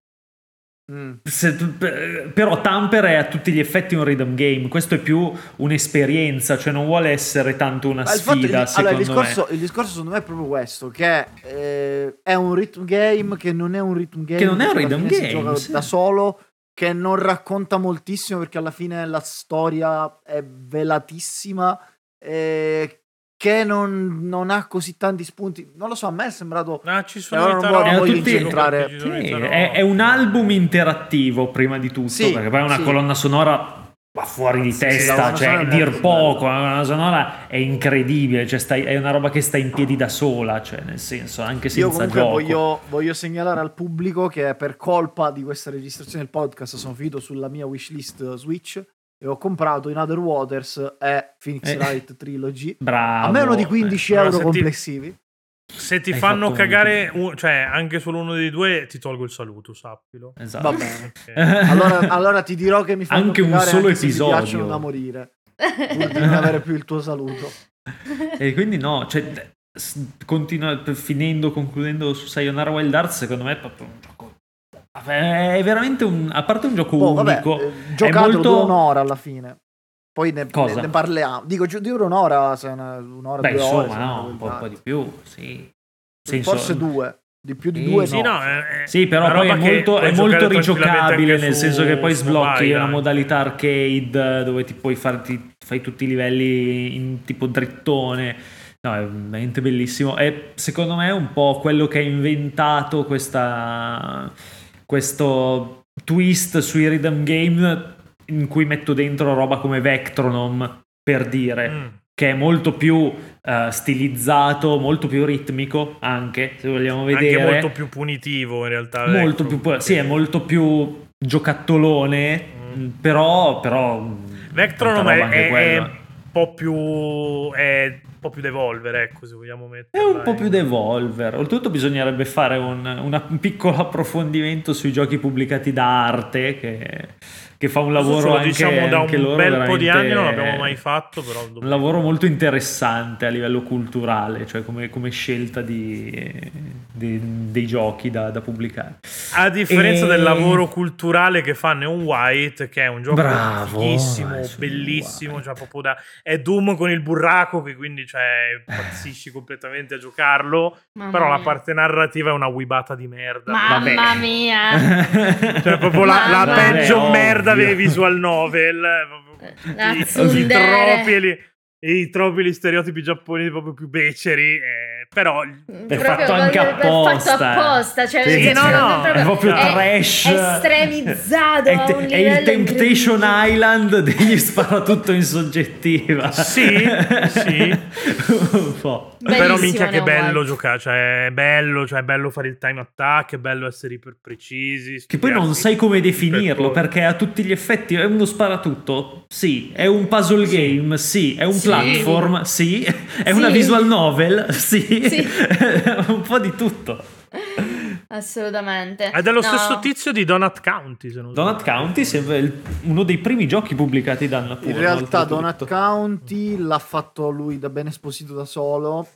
Mm. Se- per- però Tamper è a tutti gli effetti un rhythm game, questo è più un'esperienza, cioè non vuole essere tanto una fatto- sfida, il- allora, il discorso, il discorso secondo me è proprio questo, che eh, è un rhythm game che non è un rhythm game. Che non è un rhythm game, gioca sì. da solo, che non racconta moltissimo perché alla fine la storia è velatissima, eh, che non, non ha così tanti spunti. Non lo so, a me è sembrato... Ah, ci sono Allora non voglio- ci tutti- entrare- Sì, è, è un album interattivo prima di tutto, Sì, perché poi è una sì. colonna sonora va fuori di testa, cioè dir poco, la colonna sonora è incredibile, cioè stai- è una roba che sta in piedi da sola, cioè nel senso anche Io senza comunque gioco. voglio, voglio segnalare al pubblico che per colpa di questa registrazione del podcast sono finito sulla mia wishlist Switch e ho comprato in Other Waters e Phoenix Eh. Wright Trilogy Bravo. a meno di 15 Allora, euro ti- complessivi. Se ti Hai fanno cagare, un- cioè anche solo uno dei due, ti tolgo il saluto, sappilo. Eh, esatto. Va bene. Allora, allora ti dirò che mi fanno Anche un solo anche se mi episodio. piacciono da morire pur di non avere più il tuo saluto. E quindi no, cioè, continua, finendo, concludendo su Sayonara Wild Arts, secondo me è proprio un gioco... È veramente un... A parte un gioco Oh, vabbè, unico, eh, è giocatelo molto... un'ora alla fine. Poi ne, Cosa? ne- ne parliamo. Dico, gi- dura un'ora, se una- un'ora, Beh, due insomma, ore. no, un po', un po' di più, sì. Senso- Forse due. Di più di Sì, due Sì, no. no, è- è Sì, però poi è molto, è molto rigiocabile, nel su- senso che poi sblocchi mobile, una eh. modalità arcade dove ti puoi farti, fai tutti i livelli in tipo drittone. No, è veramente bellissimo. E secondo me è un po' quello che ha inventato questa, questo twist sui rhythm game in cui metto dentro roba come Vectronome, per dire Mm. che è molto più eh, stilizzato, molto più ritmico anche, se vogliamo vedere. Anche molto più punitivo in realtà. Molto ecco. più, sì, è molto più giocattolone, Mm. però, però Vectronome tanta è, è po' più è un po' più devolver, ecco, se vogliamo È mettere. un po' più devolver. Oltretutto bisognerebbe fare un, una- un piccolo approfondimento sui giochi pubblicati da Arte, che, che fa un lavoro lo anche, diciamo da anche un loro bel po' di anni, non l'abbiamo mai fatto, però Un lavoro molto interessante a livello culturale, cioè come, come scelta di, di- dei giochi da, da pubblicare. A differenza E- del lavoro culturale che fa Neon White, che è un gioco Bravo, fighissimo, bellissimo, cioè proprio da... è Doom con il burraco che quindi cioè, impazzisci completamente a giocarlo, Mamma però la mia. parte narrativa è una wibata di merda. Mamma Vabbè. mia. Cioè proprio la, la peggio mia. Merda dei visual novel, eh, La i, i troppi e li- i troppi gli stereotipi giapponesi proprio più beceri, eh, però È fatto anche è apposta, fatto eh. apposta, cioè, Sì, no, no, è proprio trash. estremizzato È, un è il Temptation. Island degli spara tutto in soggettiva. Sì, sì. Un po'. Però Bellissimo minchia che bello giocare, cioè è bello, cioè è bello fare il time attack, è bello essere iper precisi. Che poi non sai come definirlo perché a tutti gli effetti è uno sparatutto? Sì. È un puzzle game? Sì. È un Sì. platform? Sì. È Sì. una visual novel? Sì. Sì. un po' di tutto. assolutamente. È dello No. stesso tizio di Donut County, se non Donut. County sembra il- uno dei primi giochi pubblicati da Annapurna. In realtà. Donut County l'ha fatto lui da ben esposito da solo.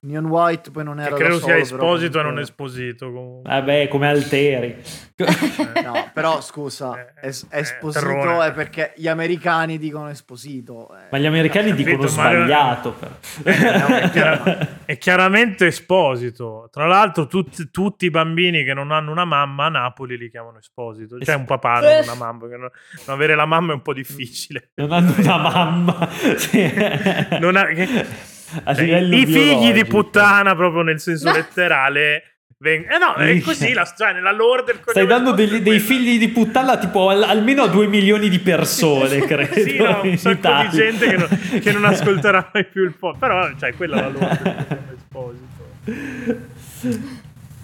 Neon White poi non Che era credo da sia solo, esposito e non esposito. comunque. Vabbè, come alteri. No, però scusa, Eh, es- eh, esposito è perché gli americani dicono esposito. eh. Ma gli americani Capito, dicono sbagliato. è, è chiaramente esposito. Tra l'altro, tutti, tutti i bambini che non hanno una mamma a Napoli li chiamano esposito. C'è un papà, non una mamma. perché non, non avere la mamma è un po' difficile. Non hanno una mamma. Sì. Non ha- che- Cioè, livello I figli di puttana, proprio nel senso letterale. veng- eh no, è così, la, cioè, nella lore del Stai cognome dando esposito dei, figli di puttana tipo al- almeno a 2 milioni di persone, credo. sì, no, un sacco di gente che non, che non ascolterà mai più il podcast. Però, cioè, quella è la lore del cognome esposito.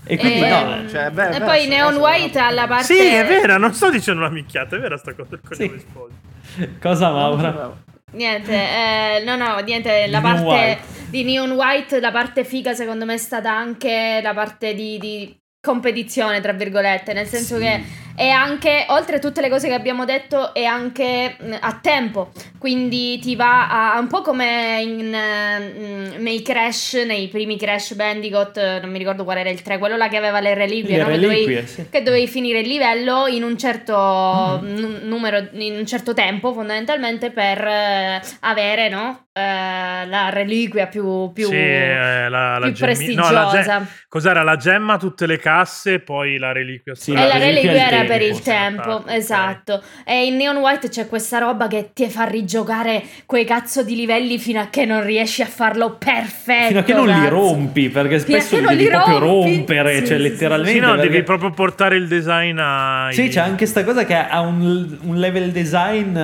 E quindi E, no, cioè, beh, e beh, poi Neon White alla parte Sì, è vera, non sto dicendo una minchiata, è vera sta cosa del cognome Sì. esposito. cosa Maura? Niente, eh, no, no, niente, la Neon parte White. di Neon White, la parte figa secondo me è stata anche la parte di, di competizione, tra virgolette, nel senso Sì. che è anche, oltre a tutte le cose che abbiamo detto, è anche mh, a tempo, quindi ti va a, un po' come in, mh, nei Crash, nei primi Crash Bandicoot, non mi ricordo qual era il 3, quello là che aveva le reliquie, Le no? Che dovevi- reliquie, sì. che dovevi finire il livello in un certo Mm. nu- numero, in un certo tempo fondamentalmente per eh, avere no? Eh, la reliquia più, più, sì, eh, la, la più gemmi- no, la prestigiosa. ge- cos'era la gemma, tutte le casse, poi la reliquia. Sì, e strana. la reliquia era per il tempo, ok. esatto. E in Neon White c'è questa roba che ti fa rigiocare quei cazzo di livelli fino a che non riesci a farlo perfetto. Fino a che non li cazzo. rompi, perché spesso li non devi li proprio rompi. rompere, Sì, cioè sì, sì, letteralmente. Sì, no, perché- devi proprio portare il design a. Sì, c'è anche sta cosa che ha un, un level design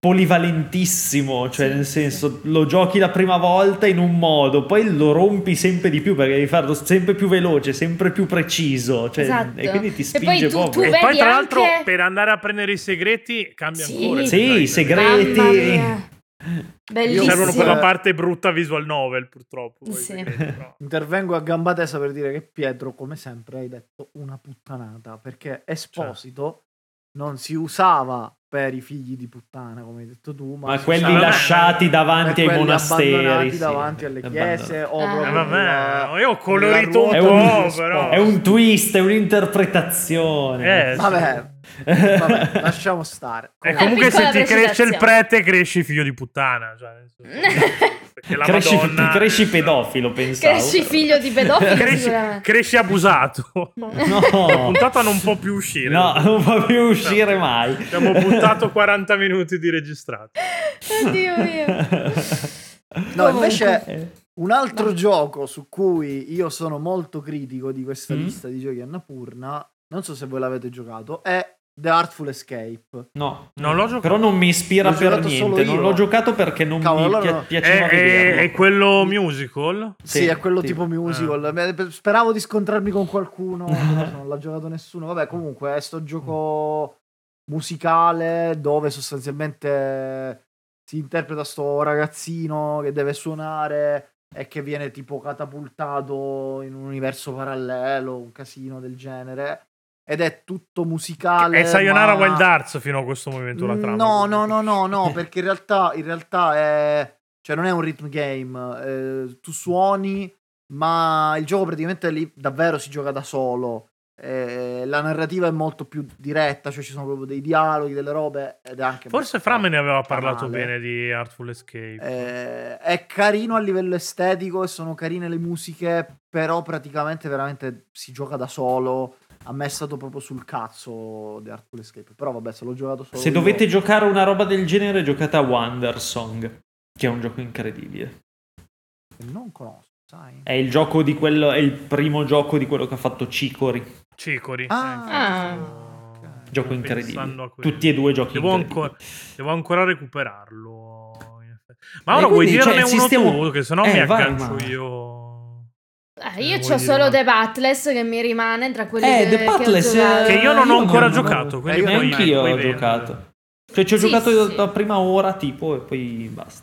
polivalentissimo, cioè Sì, nel sì. senso lo giochi la prima volta in un modo, poi lo rompi sempre di più perché devi farlo sempre più veloce, sempre più preciso, cioè, Esatto. e quindi ti E poi spinge tu- tu E poi, tra l'altro, anche- per andare a prendere i segreti cambia Sì. ancora. Sì, i segreti. Bellissimo. Servono per la Eh, parte brutta visual novel, purtroppo. Sì. segreti, però. Intervengo a gamba tesa per dire che Pietro, come sempre, hai detto una puttanata perché Esposito non si usava per i figli di puttana, come hai detto tu, ma, Ma quelli usava lasciati davanti ai monasteri, sì. davanti alle chiese o Ah. Eh, vabbè, io ho colorito un po', però. È un twist, è un'interpretazione. Eh, Vabbè, vabbè, lasciamo stare. E Eh, comunque se ti cresce il prete, cresci figlio di puttana. Cioè, la cresci, Madonna... cresci pedofilo, pensavo. Cresci figlio di pedofilo Cresci, cresci abusato. La No, puntata non può più uscire. no, non può più uscire mai. Abbiamo buttato 40 minuti di registrato. Oddio mio. No, Comunque. invece un altro gioco su cui io sono molto critico di questa Mm. lista di giochi Annapurna, non so se voi l'avete giocato, è The Artful Escape. No, Non l'ho giocato. Però non mi ispira L'ho per niente. Non l'ho giocato perché non Cavolo, mi allora no. È, piaceva è- è quello musical? Sì, Sì, è quello sì. tipo musical. Beh, Speravo di scontrarmi con qualcuno, non l'ha giocato nessuno. Vabbè, comunque è sto gioco musicale dove sostanzialmente si interpreta sto ragazzino che deve suonare e che viene tipo catapultato in un universo parallelo, un casino del genere. Ed è tutto musicale. È Sayonara ma- Wild Arts fino a questo momento la trama. No, no, no, no, no, perché in realtà, in realtà è... Cioè non è un rhythm game, eh, tu suoni, ma il gioco praticamente lì davvero si gioca da solo. Eh, la narrativa è molto più diretta, cioè ci sono proprio dei dialoghi, delle robe ed è anche... Forse Fra me ne aveva parlato bene di Artful Escape. Eh, è carino a livello estetico e sono carine le musiche, però praticamente veramente si gioca da solo. A me è stato proprio sul cazzo di Artful Escape. Però vabbè, se l'ho giocato solo Se io- dovete giocare una roba del genere, giocate a Wonder Song, che è un gioco incredibile. Non conosco, sai. È il gioco di quello, è il primo gioco di quello che ha fatto Cicori. Cicori. Ah, Ah. sto- Gioco sto incredibile. Tutti e due giochi Devo incredibili. ancora, devo ancora recuperarlo. Ma ora vuoi dirne cioè, uno sistema- tu? Che sennò Eh, mi vai, aggancio ma- io. Eh, io Eh, ho solo The Battles che mi rimane tra quelli Eh, che, The che ho giocato. Che io non ho ancora non- giocato. Quindi Eh, io Neanch'io ho giocato. Cioè, ci ho Sì, giocato sì. la prima ora, tipo, e poi basta.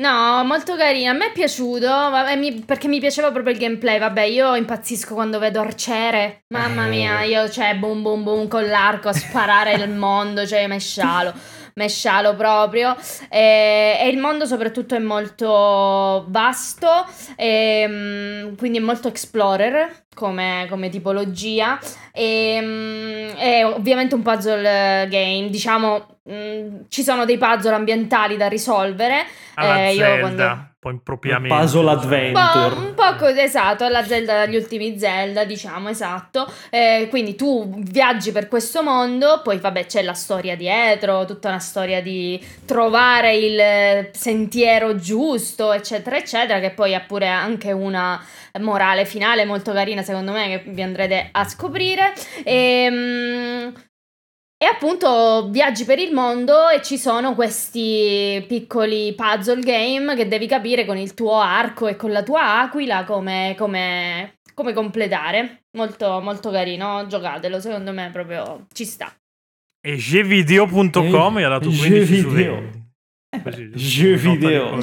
No, molto carino. A me è piaciuto vabbè, mi- perché mi piaceva proprio il gameplay. Vabbè, io impazzisco quando vedo arciere. Mamma Eh. mia, io cioè boom boom boom con l'arco a sparare il mondo, cioè mescialo. Mescialo proprio. E, e il mondo soprattutto è molto vasto, ehm, quindi è molto explorer come, come tipologia. E, mm, è ovviamente un puzzle game, diciamo, mm, ci sono dei puzzle ambientali da risolvere. Alla Eh, io Zelda, quando- un po' impropriamente. Puzzle diciamo. adventure. Un po', un po' così, esatto, alla Zelda, dagli ultimi Zelda, diciamo, esatto. Eh, quindi tu viaggi per questo mondo, poi vabbè c'è la storia dietro, tutta una storia di trovare il eh, sentiero giusto, eccetera, eccetera, che poi ha pure anche una morale finale molto carina, secondo me, che vi andrete a scoprire. Ehm, E appunto viaggi per il mondo e ci sono questi piccoli puzzle game che devi capire con il tuo arco e con la tua aquila come, come, come completare. Molto, molto carino, giocatelo, secondo me proprio ci sta. E gvideo.com gli ha dato Eh, 15 su Gvideo. 20. Così, Jeux di video.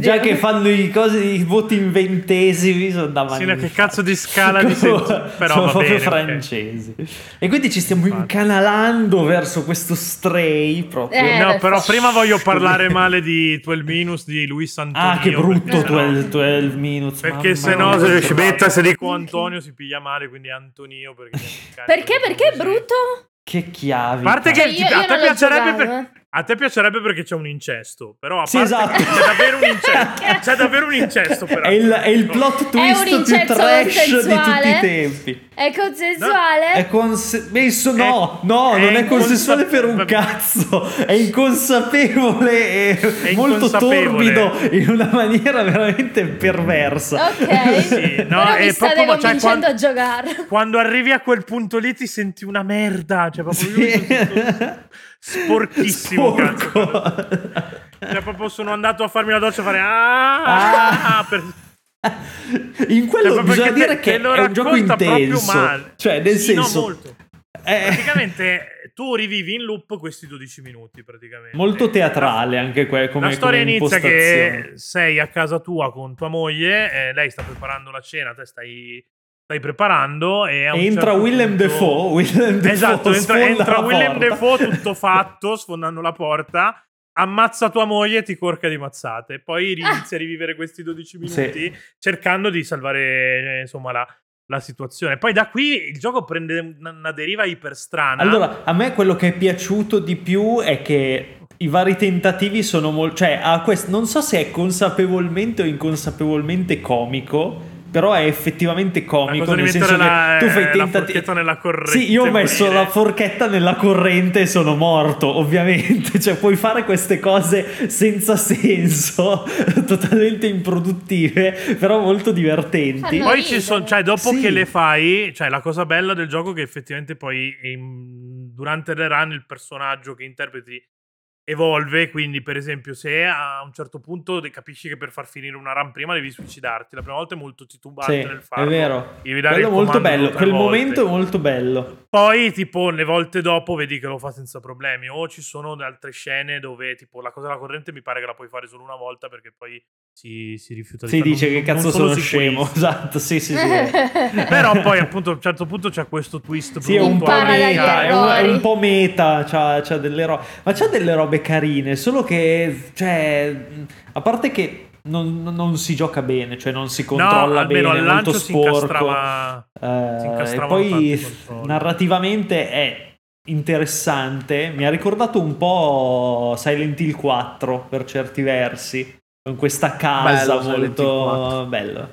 Già che fanno i, cose, i voti in ventesimi sono da Sì, mangiare. no, che cazzo di scala di sen- però sono va proprio bene, francesi. E quindi ci stiamo Infatti. incanalando verso questo stray proprio. Eh, No, però fa- prima voglio parlare male di 12 Minus di Luis Antonio. ah, che brutto perché sennò- 12, 12 minutes. Perché se no, se Betta se dico Antonio si piglia male, quindi Antonio. Perché, Perché? Perché è brutto? Che chiavi. A parte che Cioè, ti- io- a io te piacerebbe per-. A te piacerebbe perché c'è un incesto, però a Sì, esatto. c'è davvero un incesto. c'è davvero un incesto, però. È il, è il plot twist più trash di tutti consensuale? i tempi. È consensuale? È conse- messo, no, no, è non è consensuale per un cazzo. È inconsapevole e È molto inconsapevole. torbido in una maniera veramente perversa. Ok. Sì, no, Però è mi state proprio- cioè, convincendo quando- a giocare. Quando arrivi a quel punto lì ti senti una merda. Cioè, proprio io Sì. sento sporchissimo, cazzo. Sporco. Cioè, proprio sono andato a farmi la doccia e fare. Ah, Ah. per- In quello Cioè, bisogna che te- dire che te lo è un gioco intenso. male. Cioè, nel Sì, no, senso, molto. è Praticamente tu rivivi in loop questi 12 minuti. Praticamente. molto teatrale anche que- come La storia come inizia che sei a casa tua con tua moglie, eh, lei sta preparando la cena, te stai, stai preparando e a Entra certo Willem punto- Dafoe, Willem Esatto, entra, sfonda entra la Willem. Dafoe tutto fatto, sfondando la porta, ammazza tua moglie e ti corca di mazzate. Poi inizia a rivivere questi 12 Sì. minuti cercando di salvare eh, insomma la, la situazione. Poi da qui il gioco prende una, deriva iper strana. Allora, a me quello che è piaciuto di più è che i vari tentativi sono molto... Cioè, ha quest- non so se è consapevolmente o inconsapevolmente comico, però è effettivamente comico, nel senso la, che tu fai la tentativi... forchetta nella corrente. Sì, io ho messo morire. la forchetta nella corrente e sono morto, ovviamente. Cioè, puoi fare queste cose senza senso, totalmente improduttive, però molto divertenti. Poi ci sono, cioè, dopo Sì. che le fai, cioè, la cosa bella del gioco è che effettivamente poi in- durante le run il personaggio che interpreti evolve. Quindi, per esempio, se a un certo punto capisci che per far finire una run prima devi suicidarti, la prima volta è molto titubante Sì, nel è farlo. vero. Devi dare Quello molto bello, quel volte. momento è molto bello. Poi, tipo, le volte dopo vedi che lo fa senza problemi. O ci sono altre scene dove, tipo, la cosa della corrente mi pare che la puoi fare solo una volta perché poi si, si rifiuta di Si farlo. dice Non- che cazzo sono scemo, questo. esatto, sì, sì, sì. Però poi, appunto, a un certo punto c'è questo twist Sì, è un po' meta, è un, è un po' meta, c'ha, c'ha delle robe, ma c'ha delle robe carine, solo che, cioè, a parte che non, non si gioca bene, cioè non si controlla almeno bene, è molto si sporco. incastrava- Eh, si e poi narrativamente è interessante, mi ha ricordato un po' Silent Hill 4 per certi versi, con questa casa Bello molto 4. bello.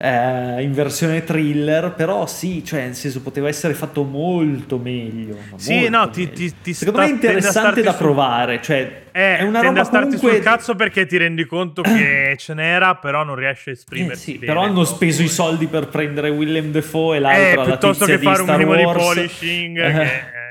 Eh, in versione thriller, però sì, cioè nel senso poteva essere fatto molto meglio. Sì, molto no, ti, meglio. ti, ti Secondo sta- me è interessante da sul- provare, cioè Eh, è una roba a starti comunque sul cazzo perché ti rendi conto che ce n'era, però non riesci a Eh, esprimersi. sì, bene però hanno speso i eh. soldi per prendere Willem Dafoe e Eh, l'altra la piuttosto tizia che fare un minimo di polishing, Eh. che eh,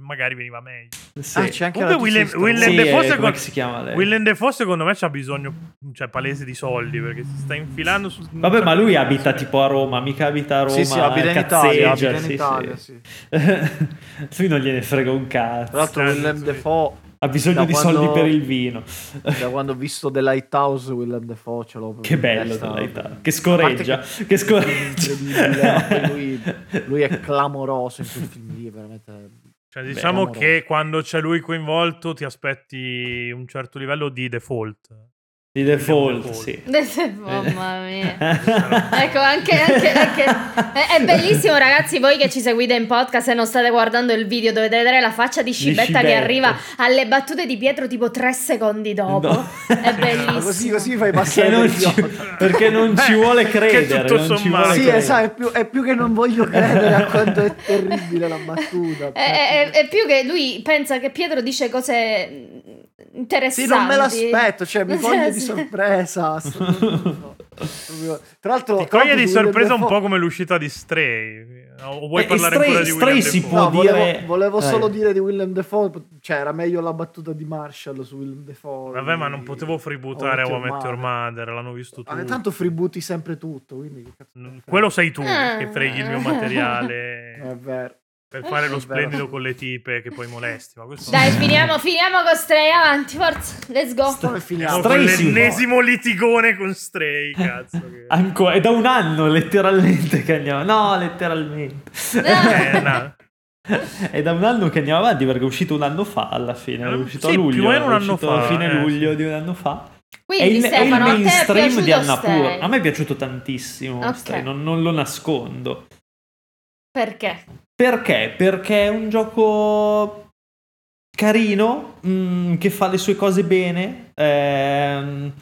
magari veniva meglio. Sì. Ah, c'è anche Comunque Willem, Willem Sì. Dafoe eh, secondo- come si chiama lei? Willem Dafoe secondo me c'ha bisogno, cioè palese di soldi, perché si sta infilando su... Vabbè, ma lui abita tipo a Roma, mica abita a Roma. Sì, sì, abita in Italia, abita in sì, Italia, sì. sì. lui non gliene frega un cazzo. Tra l'altro Willem sì. Dafoe ha bisogno Da di quando- soldi per il vino. Da quando ho visto The Lighthouse, Willem Dafoe ce l'ho Che bello. The Lighthouse. Che parte scoreggia, che- che scoreggia. lui, lui è clamoroso in quel film lì, è veramente... Cioè, diciamo Beh, che quando c'è lui coinvolto ti aspetti un certo livello di default. Di default, Default. sì. Mamma mia. Ecco, anche, anche- anche- È, è bellissimo, ragazzi. Voi che ci seguite in podcast e non state guardando il video, dovete vedere la faccia di Scibetta che arriva alle battute di Pietro tipo tre secondi dopo. No. È Ma bellissimo. così, così fai Perché passare non, per ci, perché non ci vuole Che credere. tutto non ci sommato. vuole Sì, credere. esatto, è più, è più che non voglio credere a quanto è terribile la battuta. È, è- è più che lui pensa che Pietro dice cose interessanti. Sì, non me l'aspetto, cioè mi coglie di Sì. Sorpresa. Proprio- Tra l'altro, Ti coglie di Willem sorpresa un po' come l'uscita di Stray. O vuoi Eh, parlare Stray- ancora di Stray William si Dafoe? può No, volevo, dire- volevo Dai. solo dire di Willem Dafoe, cioè era meglio la battuta di Marshall su Willem Dafoe. Vabbè, ma non di- potevo freebootare a How I How I Met Met Your Mother, l'hanno visto tutti. Ma tanto freebooti sempre tutto, quindi che cazzo Mm. Quello sei tu Ah. che freghi il mio materiale È vero. Per fare lo È vero. splendido con le tipe che poi molesti. Ma questo Dai, finiamo, finiamo con Stray avanti, forza. Let's go. Come finiamo? Stray l'ennesimo litigone con Stray, cazzo. che- Ancora, è da un anno letteralmente che andiamo. No, letteralmente. Eh, no. È da un anno che andiamo avanti perché è uscito un anno fa alla fine. È Eh, uscito sì, a luglio. più o meno un è anno uscito fa, a fine eh, luglio sì. di un anno fa. È Quindi, il, è il Stefano, a te è mainstream di Annapurna. Stray? A me è piaciuto tantissimo. Ok. Stray, non, non lo nascondo. Perché? Perché? Perché è un gioco carino, mm, che fa le sue cose bene. ehm,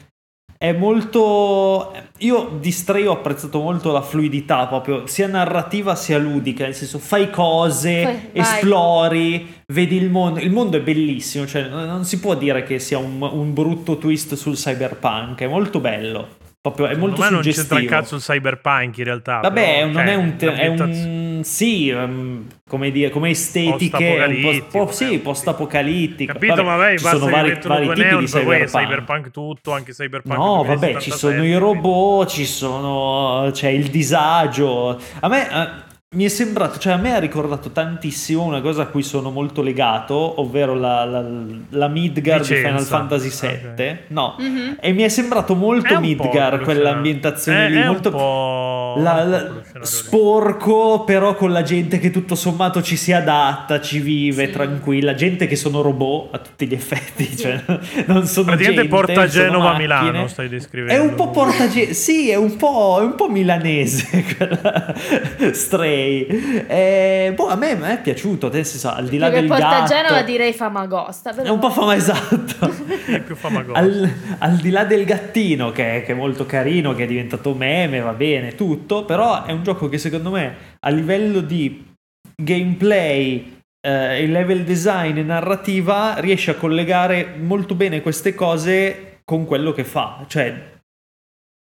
è molto. Io di Stray ho apprezzato molto la fluidità, proprio sia narrativa sia ludica. Nel senso, fai cose, Vai, esplori, vedi il mondo. Il mondo è bellissimo, cioè non si può dire che sia un, un brutto twist sul cyberpunk. È molto bello. Proprio, è molto me non c'entra suggestivo. il cazzo il cyberpunk in realtà. Vabbè, però, non cioè, è un, te- è un sì, um, come dire, come estetiche, un po- sì, post-apocalittico. Capito, ma vabbè, ci sono vari, vari tipi neon, di cyberpunk. cyberpunk tutto, anche cyberpunk No, 2077, vabbè, ci sono i robot, ci sono c'è il disagio. A me eh, mi è sembrato, cioè a me ha ricordato tantissimo una cosa a cui sono molto legato, ovvero la, la, la Midgar di Vicenza. Final Fantasy VII. Ok. No, Mhm. e mi è sembrato È molto po' Midgar quell'ambientazione scenario. lì, È- è molto un po'... la- lì. sporco, però con la gente che tutto sommato ci si adatta, ci vive Sì. tranquilla, gente che sono robot a tutti gli effetti, cioè non sono Praticamente gente, porta Genova a. Milano, stai descrivendo. È un po' porta sì, è un po', è un po' milanese quella Stray. Eh, boh, a me, a me è piaciuto, nel senso, al di là Più che del porta gatto, Genova direi Famagosta. però- è un po' fama esatto. È più famagosto. al, al di là del gattino, che, che è molto carino, che è diventato meme, va bene, tutto, però è un gioco che secondo me a livello di gameplay, eh, e level design e narrativa riesce a collegare molto bene queste cose con quello che fa. Cioè,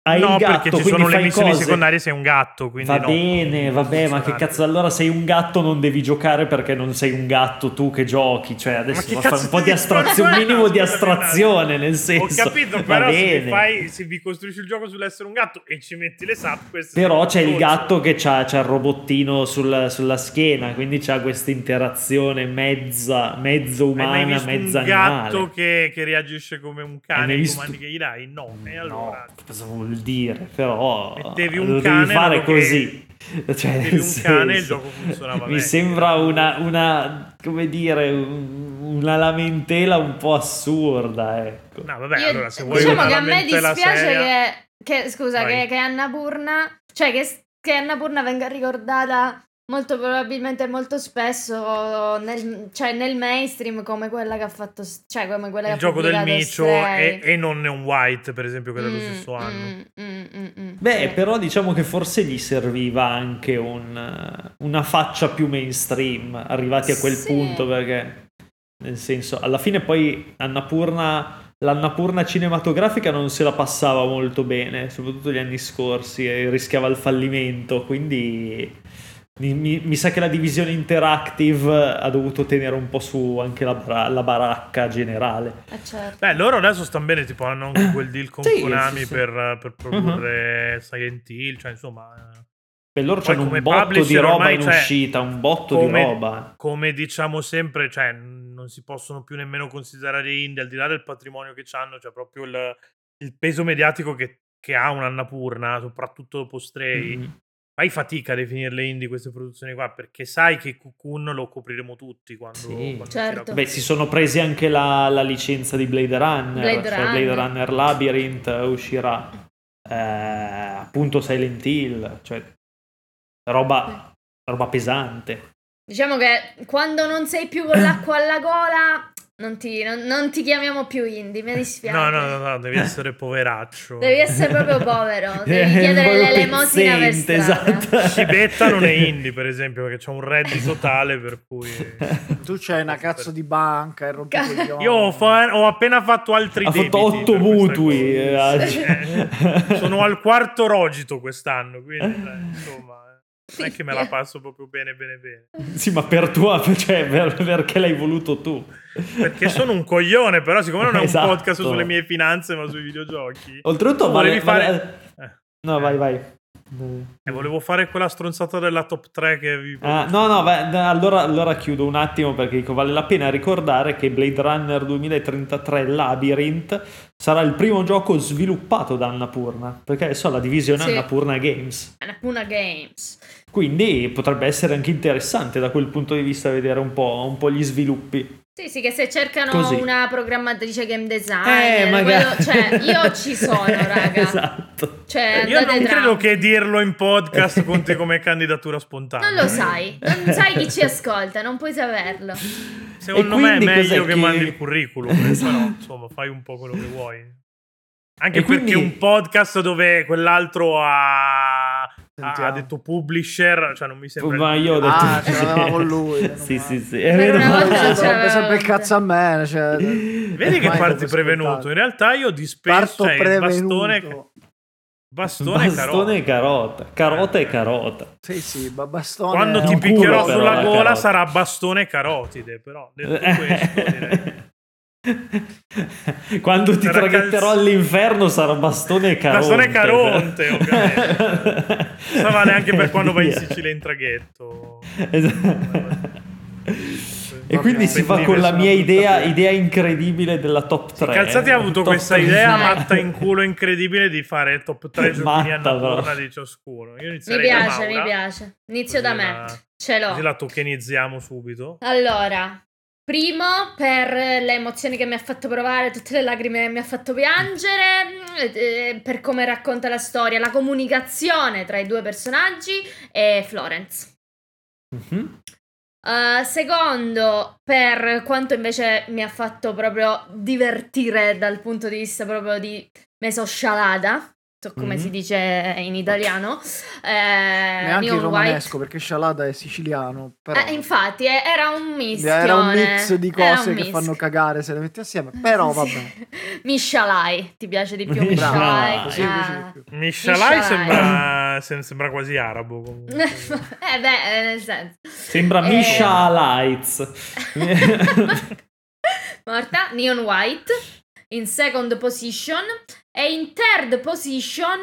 hai no, gatto, perché ci sono le missioni cose. secondarie sei un gatto, quindi Va no. bene, vabbè, ma che cazzo, allora sei un gatto, non devi giocare perché non sei un gatto tu che giochi, cioè adesso che va a fare cazzo un po' di astrazione, un minimo di astrazione, nel Ho senso. capito, va però se fai, se vi costruisci il gioco sull'essere un gatto e ci metti le sap, queste Però c'è il gatto che c'ha, c'ha il robottino sul- sulla schiena, quindi c'ha questa interazione mezza, mezzo umana, mezza un animale. gatto che, che reagisce come un cane visto- comandi che gli dai? No, e allora... No, vuol dire? Però Mettevi un lo cane, devi fare così. Cioè, Mettevi un cane e il senso, gioco funzionava Mi meglio. sembra una, una, come dire, un- una lamentela un po' assurda, ecco. No, vabbè, Io- allora se vuoi diciamo che a me dispiace seria- che, che- scusa, Vai. che, che Annapurna, cioè che, che Annapurna venga ricordata molto probabilmente molto spesso nel, cioè nel mainstream come quella che ha fatto, cioè come quella che il ha gioco del micio e, e non Neon White, per esempio, che era lo Mm, stesso anno. mm, mm, mm, mm, Beh, sì. però diciamo che forse gli serviva anche un- una faccia più mainstream, arrivati a quel Sì. punto, perché nel senso, alla fine poi Annapurna, l'Annapurna cinematografica non se la passava molto bene, soprattutto gli anni scorsi, e rischiava il fallimento, quindi mi, mi- mi sa che la divisione interactive ha dovuto tenere un po' su anche la, la baracca generale. Eh, certo. Beh, loro adesso stanno bene, tipo hanno anche quel deal con Sì, Konami sì, sì. Per, per produrre Silent Hill, cioè insomma... eh, E loro come un botto di roba ormai, in cioè, uscita, un botto come- di roba. come diciamo sempre, cioè, non si possono più nemmeno considerare indie, al di là del patrimonio che hanno, cioè proprio il, il peso mediatico che, che ha un'Annapurna, soprattutto dopo Stray. Mm. Fai fatica a definirle indie queste produzioni qua, perché sai che Cocoon lo copriremo tutti quando, Sì. quando Certo. Beh, si sono presi anche la, la licenza di Blade Runner. Blade cioè Runner. Blade Runner Labyrinth uscirà eh, appunto Silent Hill, cioè roba, roba pesante. Diciamo che quando non sei più con l'acqua alla gola, non ti, non- non ti chiamiamo più indie, mi dispiace. No, no, no, no, devi essere poveraccio. Devi essere proprio povero, devi È chiedere l'elemosina per strada. esatto. Cibetta non è indie, per esempio, perché c'ha un reddito tale per cui... Tu c'hai una cazzo di banca e rompi Ca-. Io ho, fa- ho appena fatto altri Ha debiti. fatto otto mutui. eh, Eh, sono al quarto rogito quest'anno, quindi eh, insomma, non è che me la passo proprio bene, bene, bene. Sì, ma per tua, cioè per- perché l'hai voluto tu. Perché sono un coglione, però siccome non è un Esatto. podcast sulle mie finanze, ma sui videogiochi, Oltretutto, tu vale, volevi fare... vale- Eh, No, vai, vai. eh, volevo fare quella stronzata della top 3 che vi... Ah, no, no, beh, allora, allora chiudo un attimo perché dico, vale la pena ricordare che Blade Runner 2033 Labyrinth sarà il primo gioco sviluppato da Annapurna, perché adesso ha la divisione Sì. Annapurna Games. Annapurna Games. Quindi potrebbe essere anche interessante da quel punto di vista vedere un po', un po' gli sviluppi. Sì, sì, che se cercano Così. una programmatrice game Eh, designer, magari. quello- cioè io ci sono, raga. esatto. Cioè, Io non tra- credo che dirlo in podcast conti come candidatura spontanea. Non lo sai, non sai chi ci ascolta, non puoi saperlo. Secondo me è meglio che che- mandi il curriculum, Esatto. però insomma fai un po' quello che vuoi. Anche E perché quindi- un podcast dove quell'altro ha, ha Sentiamo. detto publisher, cioè non mi sembra... Ma io ho detto Ah, ce l'aveva con lui. sì, sì, sì. È vero. rompe sempre il cazzo a me. Cioè, Vedi che parti prevenuto. In realtà io dispenso cioè, il prevenuto. bastone, bastone, Bastone carota. e carota. Carota e carota. Sì, sì, ba- bastone. Quando ti culo, picchierò però, sulla la gola sarà bastone e carotide, però detto questo direi... Quando ti traghetterò calz- all'inferno sarà bastone e caronte. Bastone e caronte, ovviamente. Questo vale anche per quando vai in. Sicilia in traghetto. Esatto. E quindi si fa con la mia idea, idea incredibile della top 3. Calzati ha avuto Top questa 3. idea matta in culo incredibile di fare il top 3 giochini Matta, Annapurna però. di ciascuno. Io Mi piace, Maura, mi piace. Inizio da me. la- Ce l'ho. Così la tokenizziamo subito. Allora, primo per le emozioni che mi ha fatto provare, tutte le lacrime che mi ha fatto piangere, eh, per come racconta la storia, la comunicazione tra i due personaggi e Florence. Mhm. Uh, secondo, per quanto invece mi ha fatto proprio divertire dal punto di vista proprio di mesoscialada, so come Mhm. si dice in italiano, eh, Neanche in Neon romanesco perché Scialada è siciliano. Però. Eh, infatti, eh, era un mischione. era un mix di cose che mix. fanno cagare se le metti assieme. Però vabbè. Miscialai, ti piace di più Miscialai. Miscialai? Così mi Ah. Mishalai Mishalai. sembra, sem- sembra quasi arabo. comunque. eh beh, eh, nel senso. Sembra Eh. Misha Lights. Morta, Neon White in second position e in third position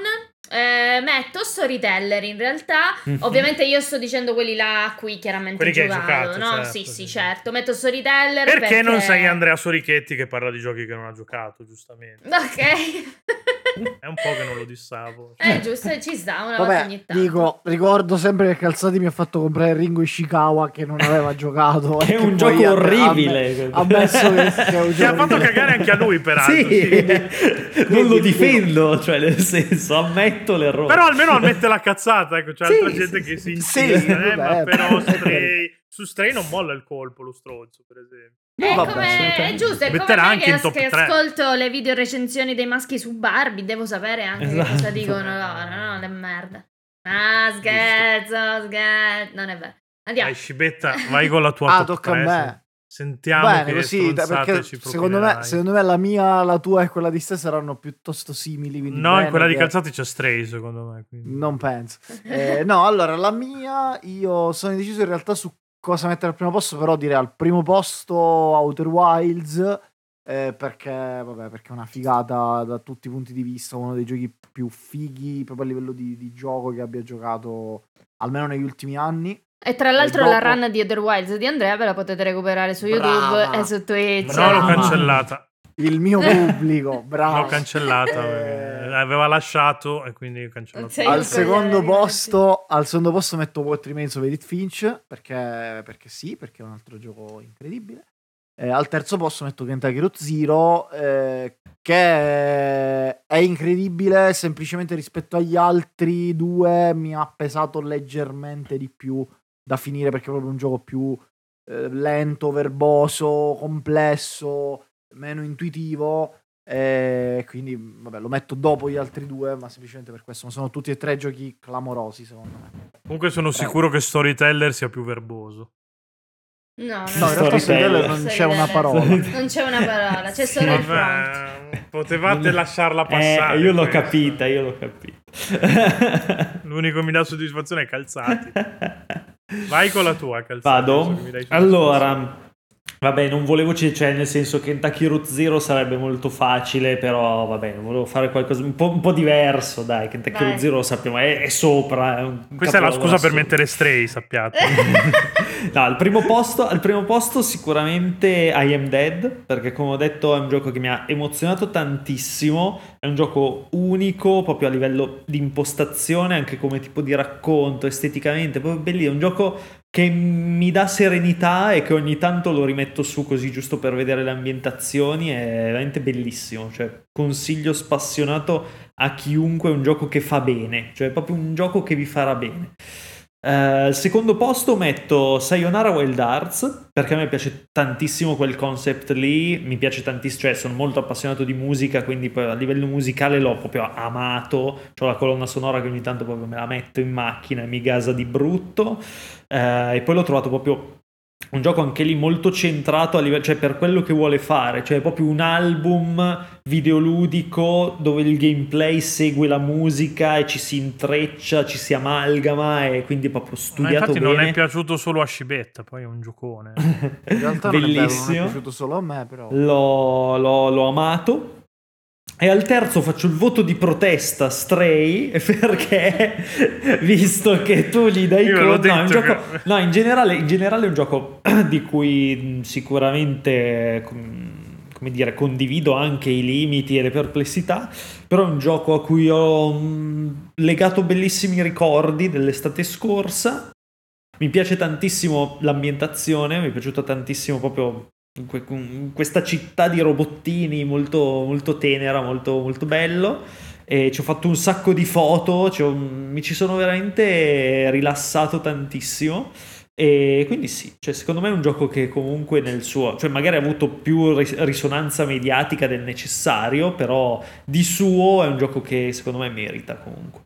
eh, metto Storyteller in realtà. Mhm. Ovviamente io sto dicendo quelli là a cui chiaramente Quelli che hai giocato, giocato, no? certo, sì, sì, sì, certo. Metto Storyteller perché, Perché non sei Andrea Sorichetti che parla di giochi che non ha giocato, giustamente. Ok. È un po' che non lo dissavo. Eh, giusto, ci sta una volta Vabbè, ogni tanto. dico, ricordo sempre che Calzati mi ha fatto comprare Ringo Ishikawa che non aveva giocato. È un gioco orribile. Ha, ha messo che, che è un Ti ha gioco fatto cagare anche a lui, peraltro. Sì, sì. non lo difendo, cioè nel senso ammetto l'errore. Però almeno ammette la cazzata, ecco, c'è Sì, altra sì, gente sì, che si Sì, eh, ma però Stray, su Stray non molla il colpo lo stronzo, per esempio. È, Vabbè, come, è giusto, è come Metterà me anche che, che 3. ascolto le video recensioni dei maschi su Barbie, devo sapere anche che Esatto. cosa dicono loro, no? Che merda. Ah, scherzo, scherzo, non è vero. Andiamo. Dai, Scibetta, vai con la tua Ah, top tocca a 3, me. Sentiamo Bene, così, perché secondo me, propinerai. secondo me la mia, la tua e quella di te saranno piuttosto simili. No, in quella di che- calzati c'è Stray, secondo me. quindi. Non penso. Eh, no, allora, la mia, io sono indeciso in realtà su cosa mettere al primo posto, però direi al primo posto Outer Wilds, eh, perché, vabbè, perché è una figata da tutti i punti di vista, uno dei giochi più fighi proprio a livello di, di gioco che abbia giocato almeno negli ultimi anni. E tra l'altro dopo- la run di Other Wilds di Andrea ve la potete recuperare su Brava. YouTube e su Twitch. No, l'ho cancellata. Il mio pubblico, bravo. L'ho cancellata. Eh, Aveva lasciato e quindi ho cancellato. Al secondo posto al secondo posto metto What Remains of Edith Finch perché, perché sì perché è un altro gioco incredibile Eh, al terzo posto metto Kentucky Road Zero eh, che è incredibile semplicemente rispetto agli altri due mi ha pesato leggermente di più da finire perché è proprio un gioco più eh, lento, verboso, complesso, meno intuitivo e quindi vabbè, lo metto dopo gli altri due, ma semplicemente per questo. Ma sono tutti e tre giochi clamorosi, secondo me. Comunque sono sicuro che Storyteller sia più verboso. No, No, in Storyteller. realtà Storyteller non c'è una parola. Non c'è una parola, c'è solo il. Vabbè, potevate lasciarla passare. Eh, io l'ho questa. capita, io l'ho capita. L'unico che mi dà soddisfazione è Calzati. Vai con la tua, adesso Vado? Allora, vabbè, non volevo, c- cioè, nel senso che Kentucky Root Zero sarebbe molto facile, però vabbè, volevo fare qualcosa un po', un po' diverso, dai, Kentucky. Root Zero lo sappiamo, è, è sopra. È un Questa è la scusa per mettere Stray, sappiate. no, al primo, posto, al primo posto sicuramente I Am Dead, perché come ho detto è un gioco che mi ha emozionato tantissimo, è un gioco unico proprio a livello di impostazione, anche come tipo di racconto, esteticamente, proprio bellissimo, è un gioco che mi dà serenità e che ogni tanto lo rimetto su così giusto per vedere le ambientazioni, è veramente bellissimo, cioè consiglio spassionato a chiunque un gioco che fa bene, cioè è proprio un gioco che vi farà bene. Eh, al secondo posto metto Sayonara Wild Arts perché a me piace tantissimo quel concept lì, mi piace tantissimo, cioè sono molto appassionato di musica, quindi a livello musicale l'ho proprio amato, ho la colonna sonora che ogni tanto proprio me la metto in macchina e mi gasa di brutto, Eh, e poi l'ho trovato proprio un gioco anche lì molto centrato a livello, cioè per quello che vuole fare, cioè è proprio un album videoludico dove il gameplay segue la musica e ci si intreccia, ci si amalgama e quindi è proprio Ma studiato infatti bene. non è piaciuto solo a Scibetta, poi è un giocone. In realtà non è, vero, non è Bellissimo. piaciuto solo a me, però. L'ho, l'ho- l'ho amato. E al terzo faccio il voto di protesta Stray perché visto che tu gli dai conto, no, gioco- che- no, in generale, in generale è un gioco di cui sicuramente com- come dire, condivido anche i limiti e le perplessità, però è un gioco a cui ho legato bellissimi ricordi dell'estate scorsa. Mi piace tantissimo l'ambientazione, mi è piaciuta tantissimo proprio questa città di robottini molto, molto tenera, molto, molto bello. E ci ho fatto un sacco di foto, ci ho- mi ci sono veramente rilassato tantissimo. E quindi sì, cioè secondo me è un gioco che comunque nel suo, cioè magari ha avuto più ris- risonanza mediatica del necessario, però di suo è un gioco che secondo me merita comunque.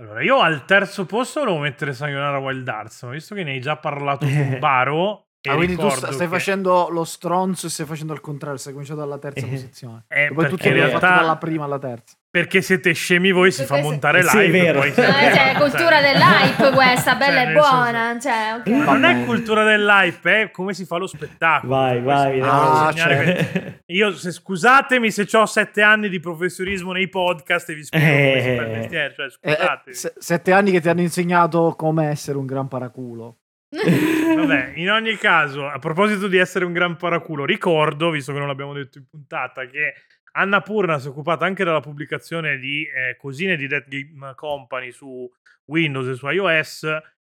Allora, io al terzo posto volevo mettere Sayonara Wild Arts, ma visto che ne hai già parlato con Baro... Ah, quindi tu sta- stai che- facendo lo stronzo e stai facendo il contrario, stai cominciando dalla terza Eh. posizione. Eh, E poi perché tutti in realtà- dalla prima alla terza. Perché siete scemi voi, si fa Questo- montare Sì, live. è vero. poi Eh, cioè, cultura dell'hype questa, bella Cioè, e buona. Cioè, ok. Non è cultura dell'hype, è come si fa lo spettacolo. Vai, si vai. Ah, cioè. Io, se, scusatemi se ho sette anni di professionismo nei podcast e vi spiego come si fa il Eh. mestiere, cioè, Eh, eh, sette anni che ti hanno insegnato come essere un gran paraculo. Vabbè, in ogni caso, a proposito di essere un gran paraculo, ricordo, visto che non l'abbiamo detto in puntata, che Anna Purna si è occupata anche della pubblicazione di eh, cosine di Dead Game Company su Windows e su iOS.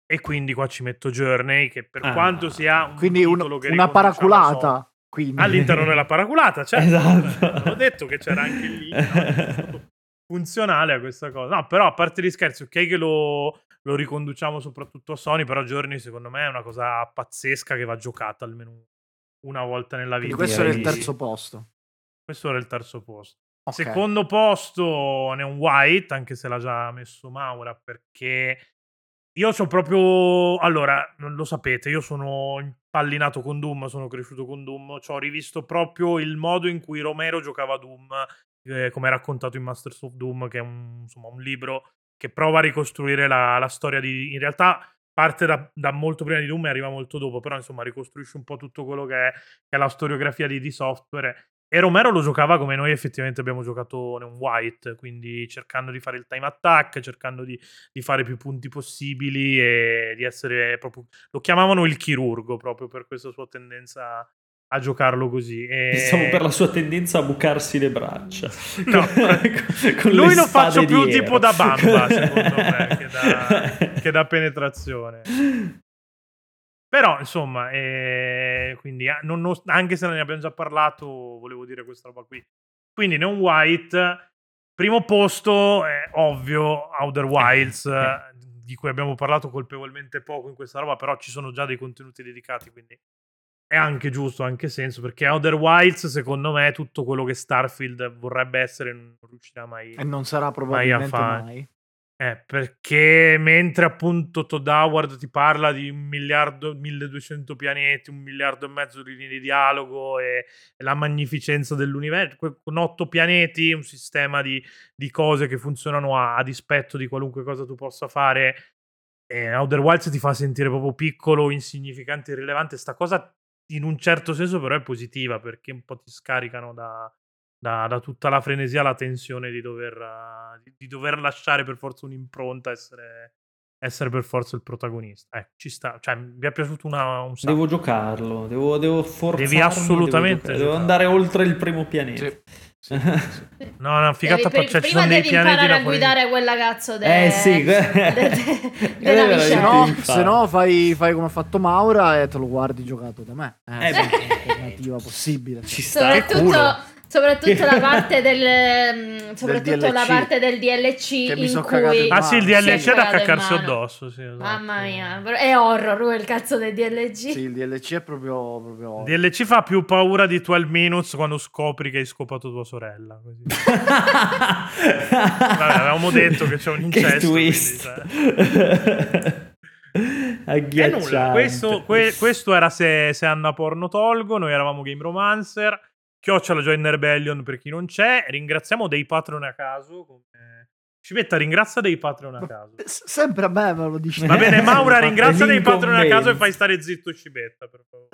E quindi qua ci metto Journey, che per Ah. quanto sia un Quindi un- una paraculata. Quindi. all'interno della paraculata, certo. Esatto. Avevo detto che c'era anche link, no? Funzionale a questa cosa. No, però a parte gli scherzi, ok che lo, lo riconduciamo soprattutto a Sony, però Journey secondo me è una cosa pazzesca che va giocata almeno una volta nella Quindi vita. questo era il terzo posto. Questo era il terzo posto. Ok. Secondo posto Neon White, anche se l'ha già messo Maura, perché io ho proprio... Allora, non lo sapete, io sono impallinato con Doom, sono cresciuto con Doom, ci ho rivisto proprio il modo in cui Romero giocava a Doom, eh, come raccontato in Masters of Doom, che è un, insomma, un libro che prova a ricostruire la, la storia di... In realtà parte da, da molto prima di Doom e arriva molto dopo, però insomma ricostruisce un po' tutto quello che è, che è la storiografia di, di software. E Romero lo giocava come noi effettivamente abbiamo giocato Neon White, quindi cercando di fare il time attack, cercando di, di fare più punti possibili e di essere proprio... Lo chiamavano il chirurgo proprio per questa sua tendenza a giocarlo così. E... Pensavo per la sua tendenza a bucarsi le braccia. No, con, lui lo faccio più di tipo da bamba, secondo me, che da, che da penetrazione. Però, insomma, eh, quindi non- non- anche se ne abbiamo già parlato, volevo dire questa roba qui. Quindi Neon White, primo posto, è ovvio, Outer Wilds, eh, di cui abbiamo parlato colpevolmente poco in questa roba, però ci sono già dei contenuti dedicati, quindi è anche giusto, ha anche senso, perché Outer Wilds, secondo me, è tutto quello che Starfield vorrebbe essere, non riuscirà mai... E non sarà Mai a probabilmente fare. mai. Eh, perché mentre appunto Todd Howard ti parla di un miliardo, 1200 pianeti, un miliardo e mezzo di linee di dialogo e, e la magnificenza dell'universo, con otto pianeti, un sistema di, di cose che funzionano a, a dispetto di qualunque cosa tu possa fare, eh, Outer Wilds ti fa sentire proprio piccolo, insignificante, irrilevante. Sta cosa in un certo senso però è positiva perché un po' ti scaricano da, da, da tutta la frenesia, la tensione di dover, di, di dover lasciare per forza un'impronta, essere, essere per forza il protagonista. Eh, ci sta, cioè mi è piaciuto una, un sacco. Devo giocarlo, devo, devo forzarmi. Devi assolutamente Devo, devo andare oltre il primo pianeta. Sì. No, no, figata, Devi- cioè, ci prima sono dei devi imparare a guidare quella cazzo de... Eh, sì, de- de- è veramente Se no, se no fai, fai come ha fatto Maura e te lo guardi giocato da me. Eh, Eh, sì, beh. un'alternativa possibile. Ci sta. Soprattutto, culo. Soprattutto la parte del soprattutto la DLC. parte del DLC Che in cui Ah, sì, il DLC è da caccarsi addosso. Sì, esatto. Mamma mia, è horror quel cazzo del DLC. Sì, il DLC è proprio... proprio... Il DLC fa più paura di 12 Minutes quando scopri che hai scopato tua sorella. Così. Vabbè, avevamo detto che c'è un che incesto. twist. E Agghiacciante. nulla, questo, que- questo era se, se Anna Porno tolgo, noi eravamo Game Romancer, chiocciola Join Rebellion per chi non c'è, ringraziamo dei Patreon a caso, come... Civetta ringrazia dei Patreon a caso. S- Sempre a me me lo dici. Va bene, Maura ringrazia dei Patreon a caso e fai stare zitto Civetta, per favore.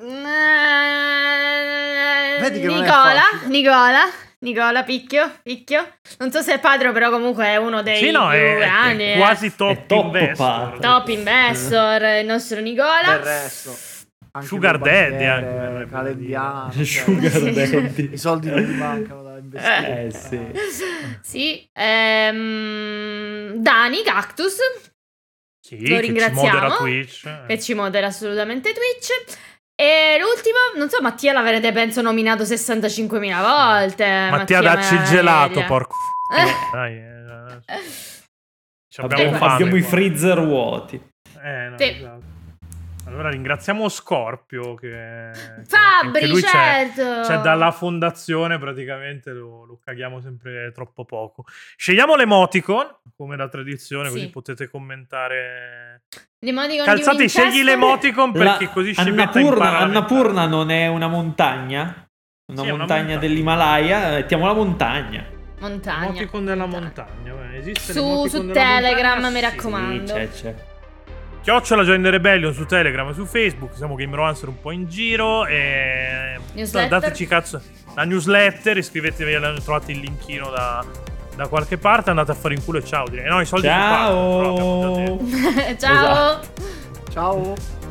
Vedi che non è Nicola. Nicola, Nicola, picchio, picchio. Non so se è padre, però comunque è uno dei Sì, no, più è, grandi. è eh. quasi top, È top investor. Top investor, il nostro Nicola. Del resto. Anche Sugar daddy, anche, Calendiano. cioè, Sugar Sì. daddy. I soldi non gli mancano da investire. Eh, sì. Sì, ehm, Dani Cactus, Sì, Lo che ci ringraziamo, modera Twitch. eh. che ci modera assolutamente Twitch. E l'ultimo, non so, Mattia l'avrete penso nominato 65.000 volte. Mattia, dacci il gelato, porco. Dai, eh, ci Abbiamo, abbiamo fame. abbiamo i freezer vuoti. Eh, no, Sì. esatto. Allora ringraziamo Scorpio che, Fabri, che lui certo. c'è dalla fondazione praticamente lo, lo caghiamo sempre troppo poco. Scegliamo l'emoticon come da tradizione Sì. così potete commentare. L'emoticon Winchester? scegli l'emoticon perché La- così Annapurna, impara Annapurna non è una montagna? Una Sì, è una montagna montagna. dell'Himalaya? Mettiamo la montagna. Montagna. Emoticon della montagna. beh, esiste Su, su della Telegram, montagna? mi raccomando. Sì, c'è, c'è. Chiocciola Join the Rebellion su Telegram e su Facebook. Siamo Game Romancer un po' in giro. E Newsletter. dateci cazzo. La newsletter, iscrivetevi, trovate il linkino da, da qualche parte. Andate a fare in culo e ciao. Direi. No, i soldi. Ciao! Ciao. Esatto. Ciao.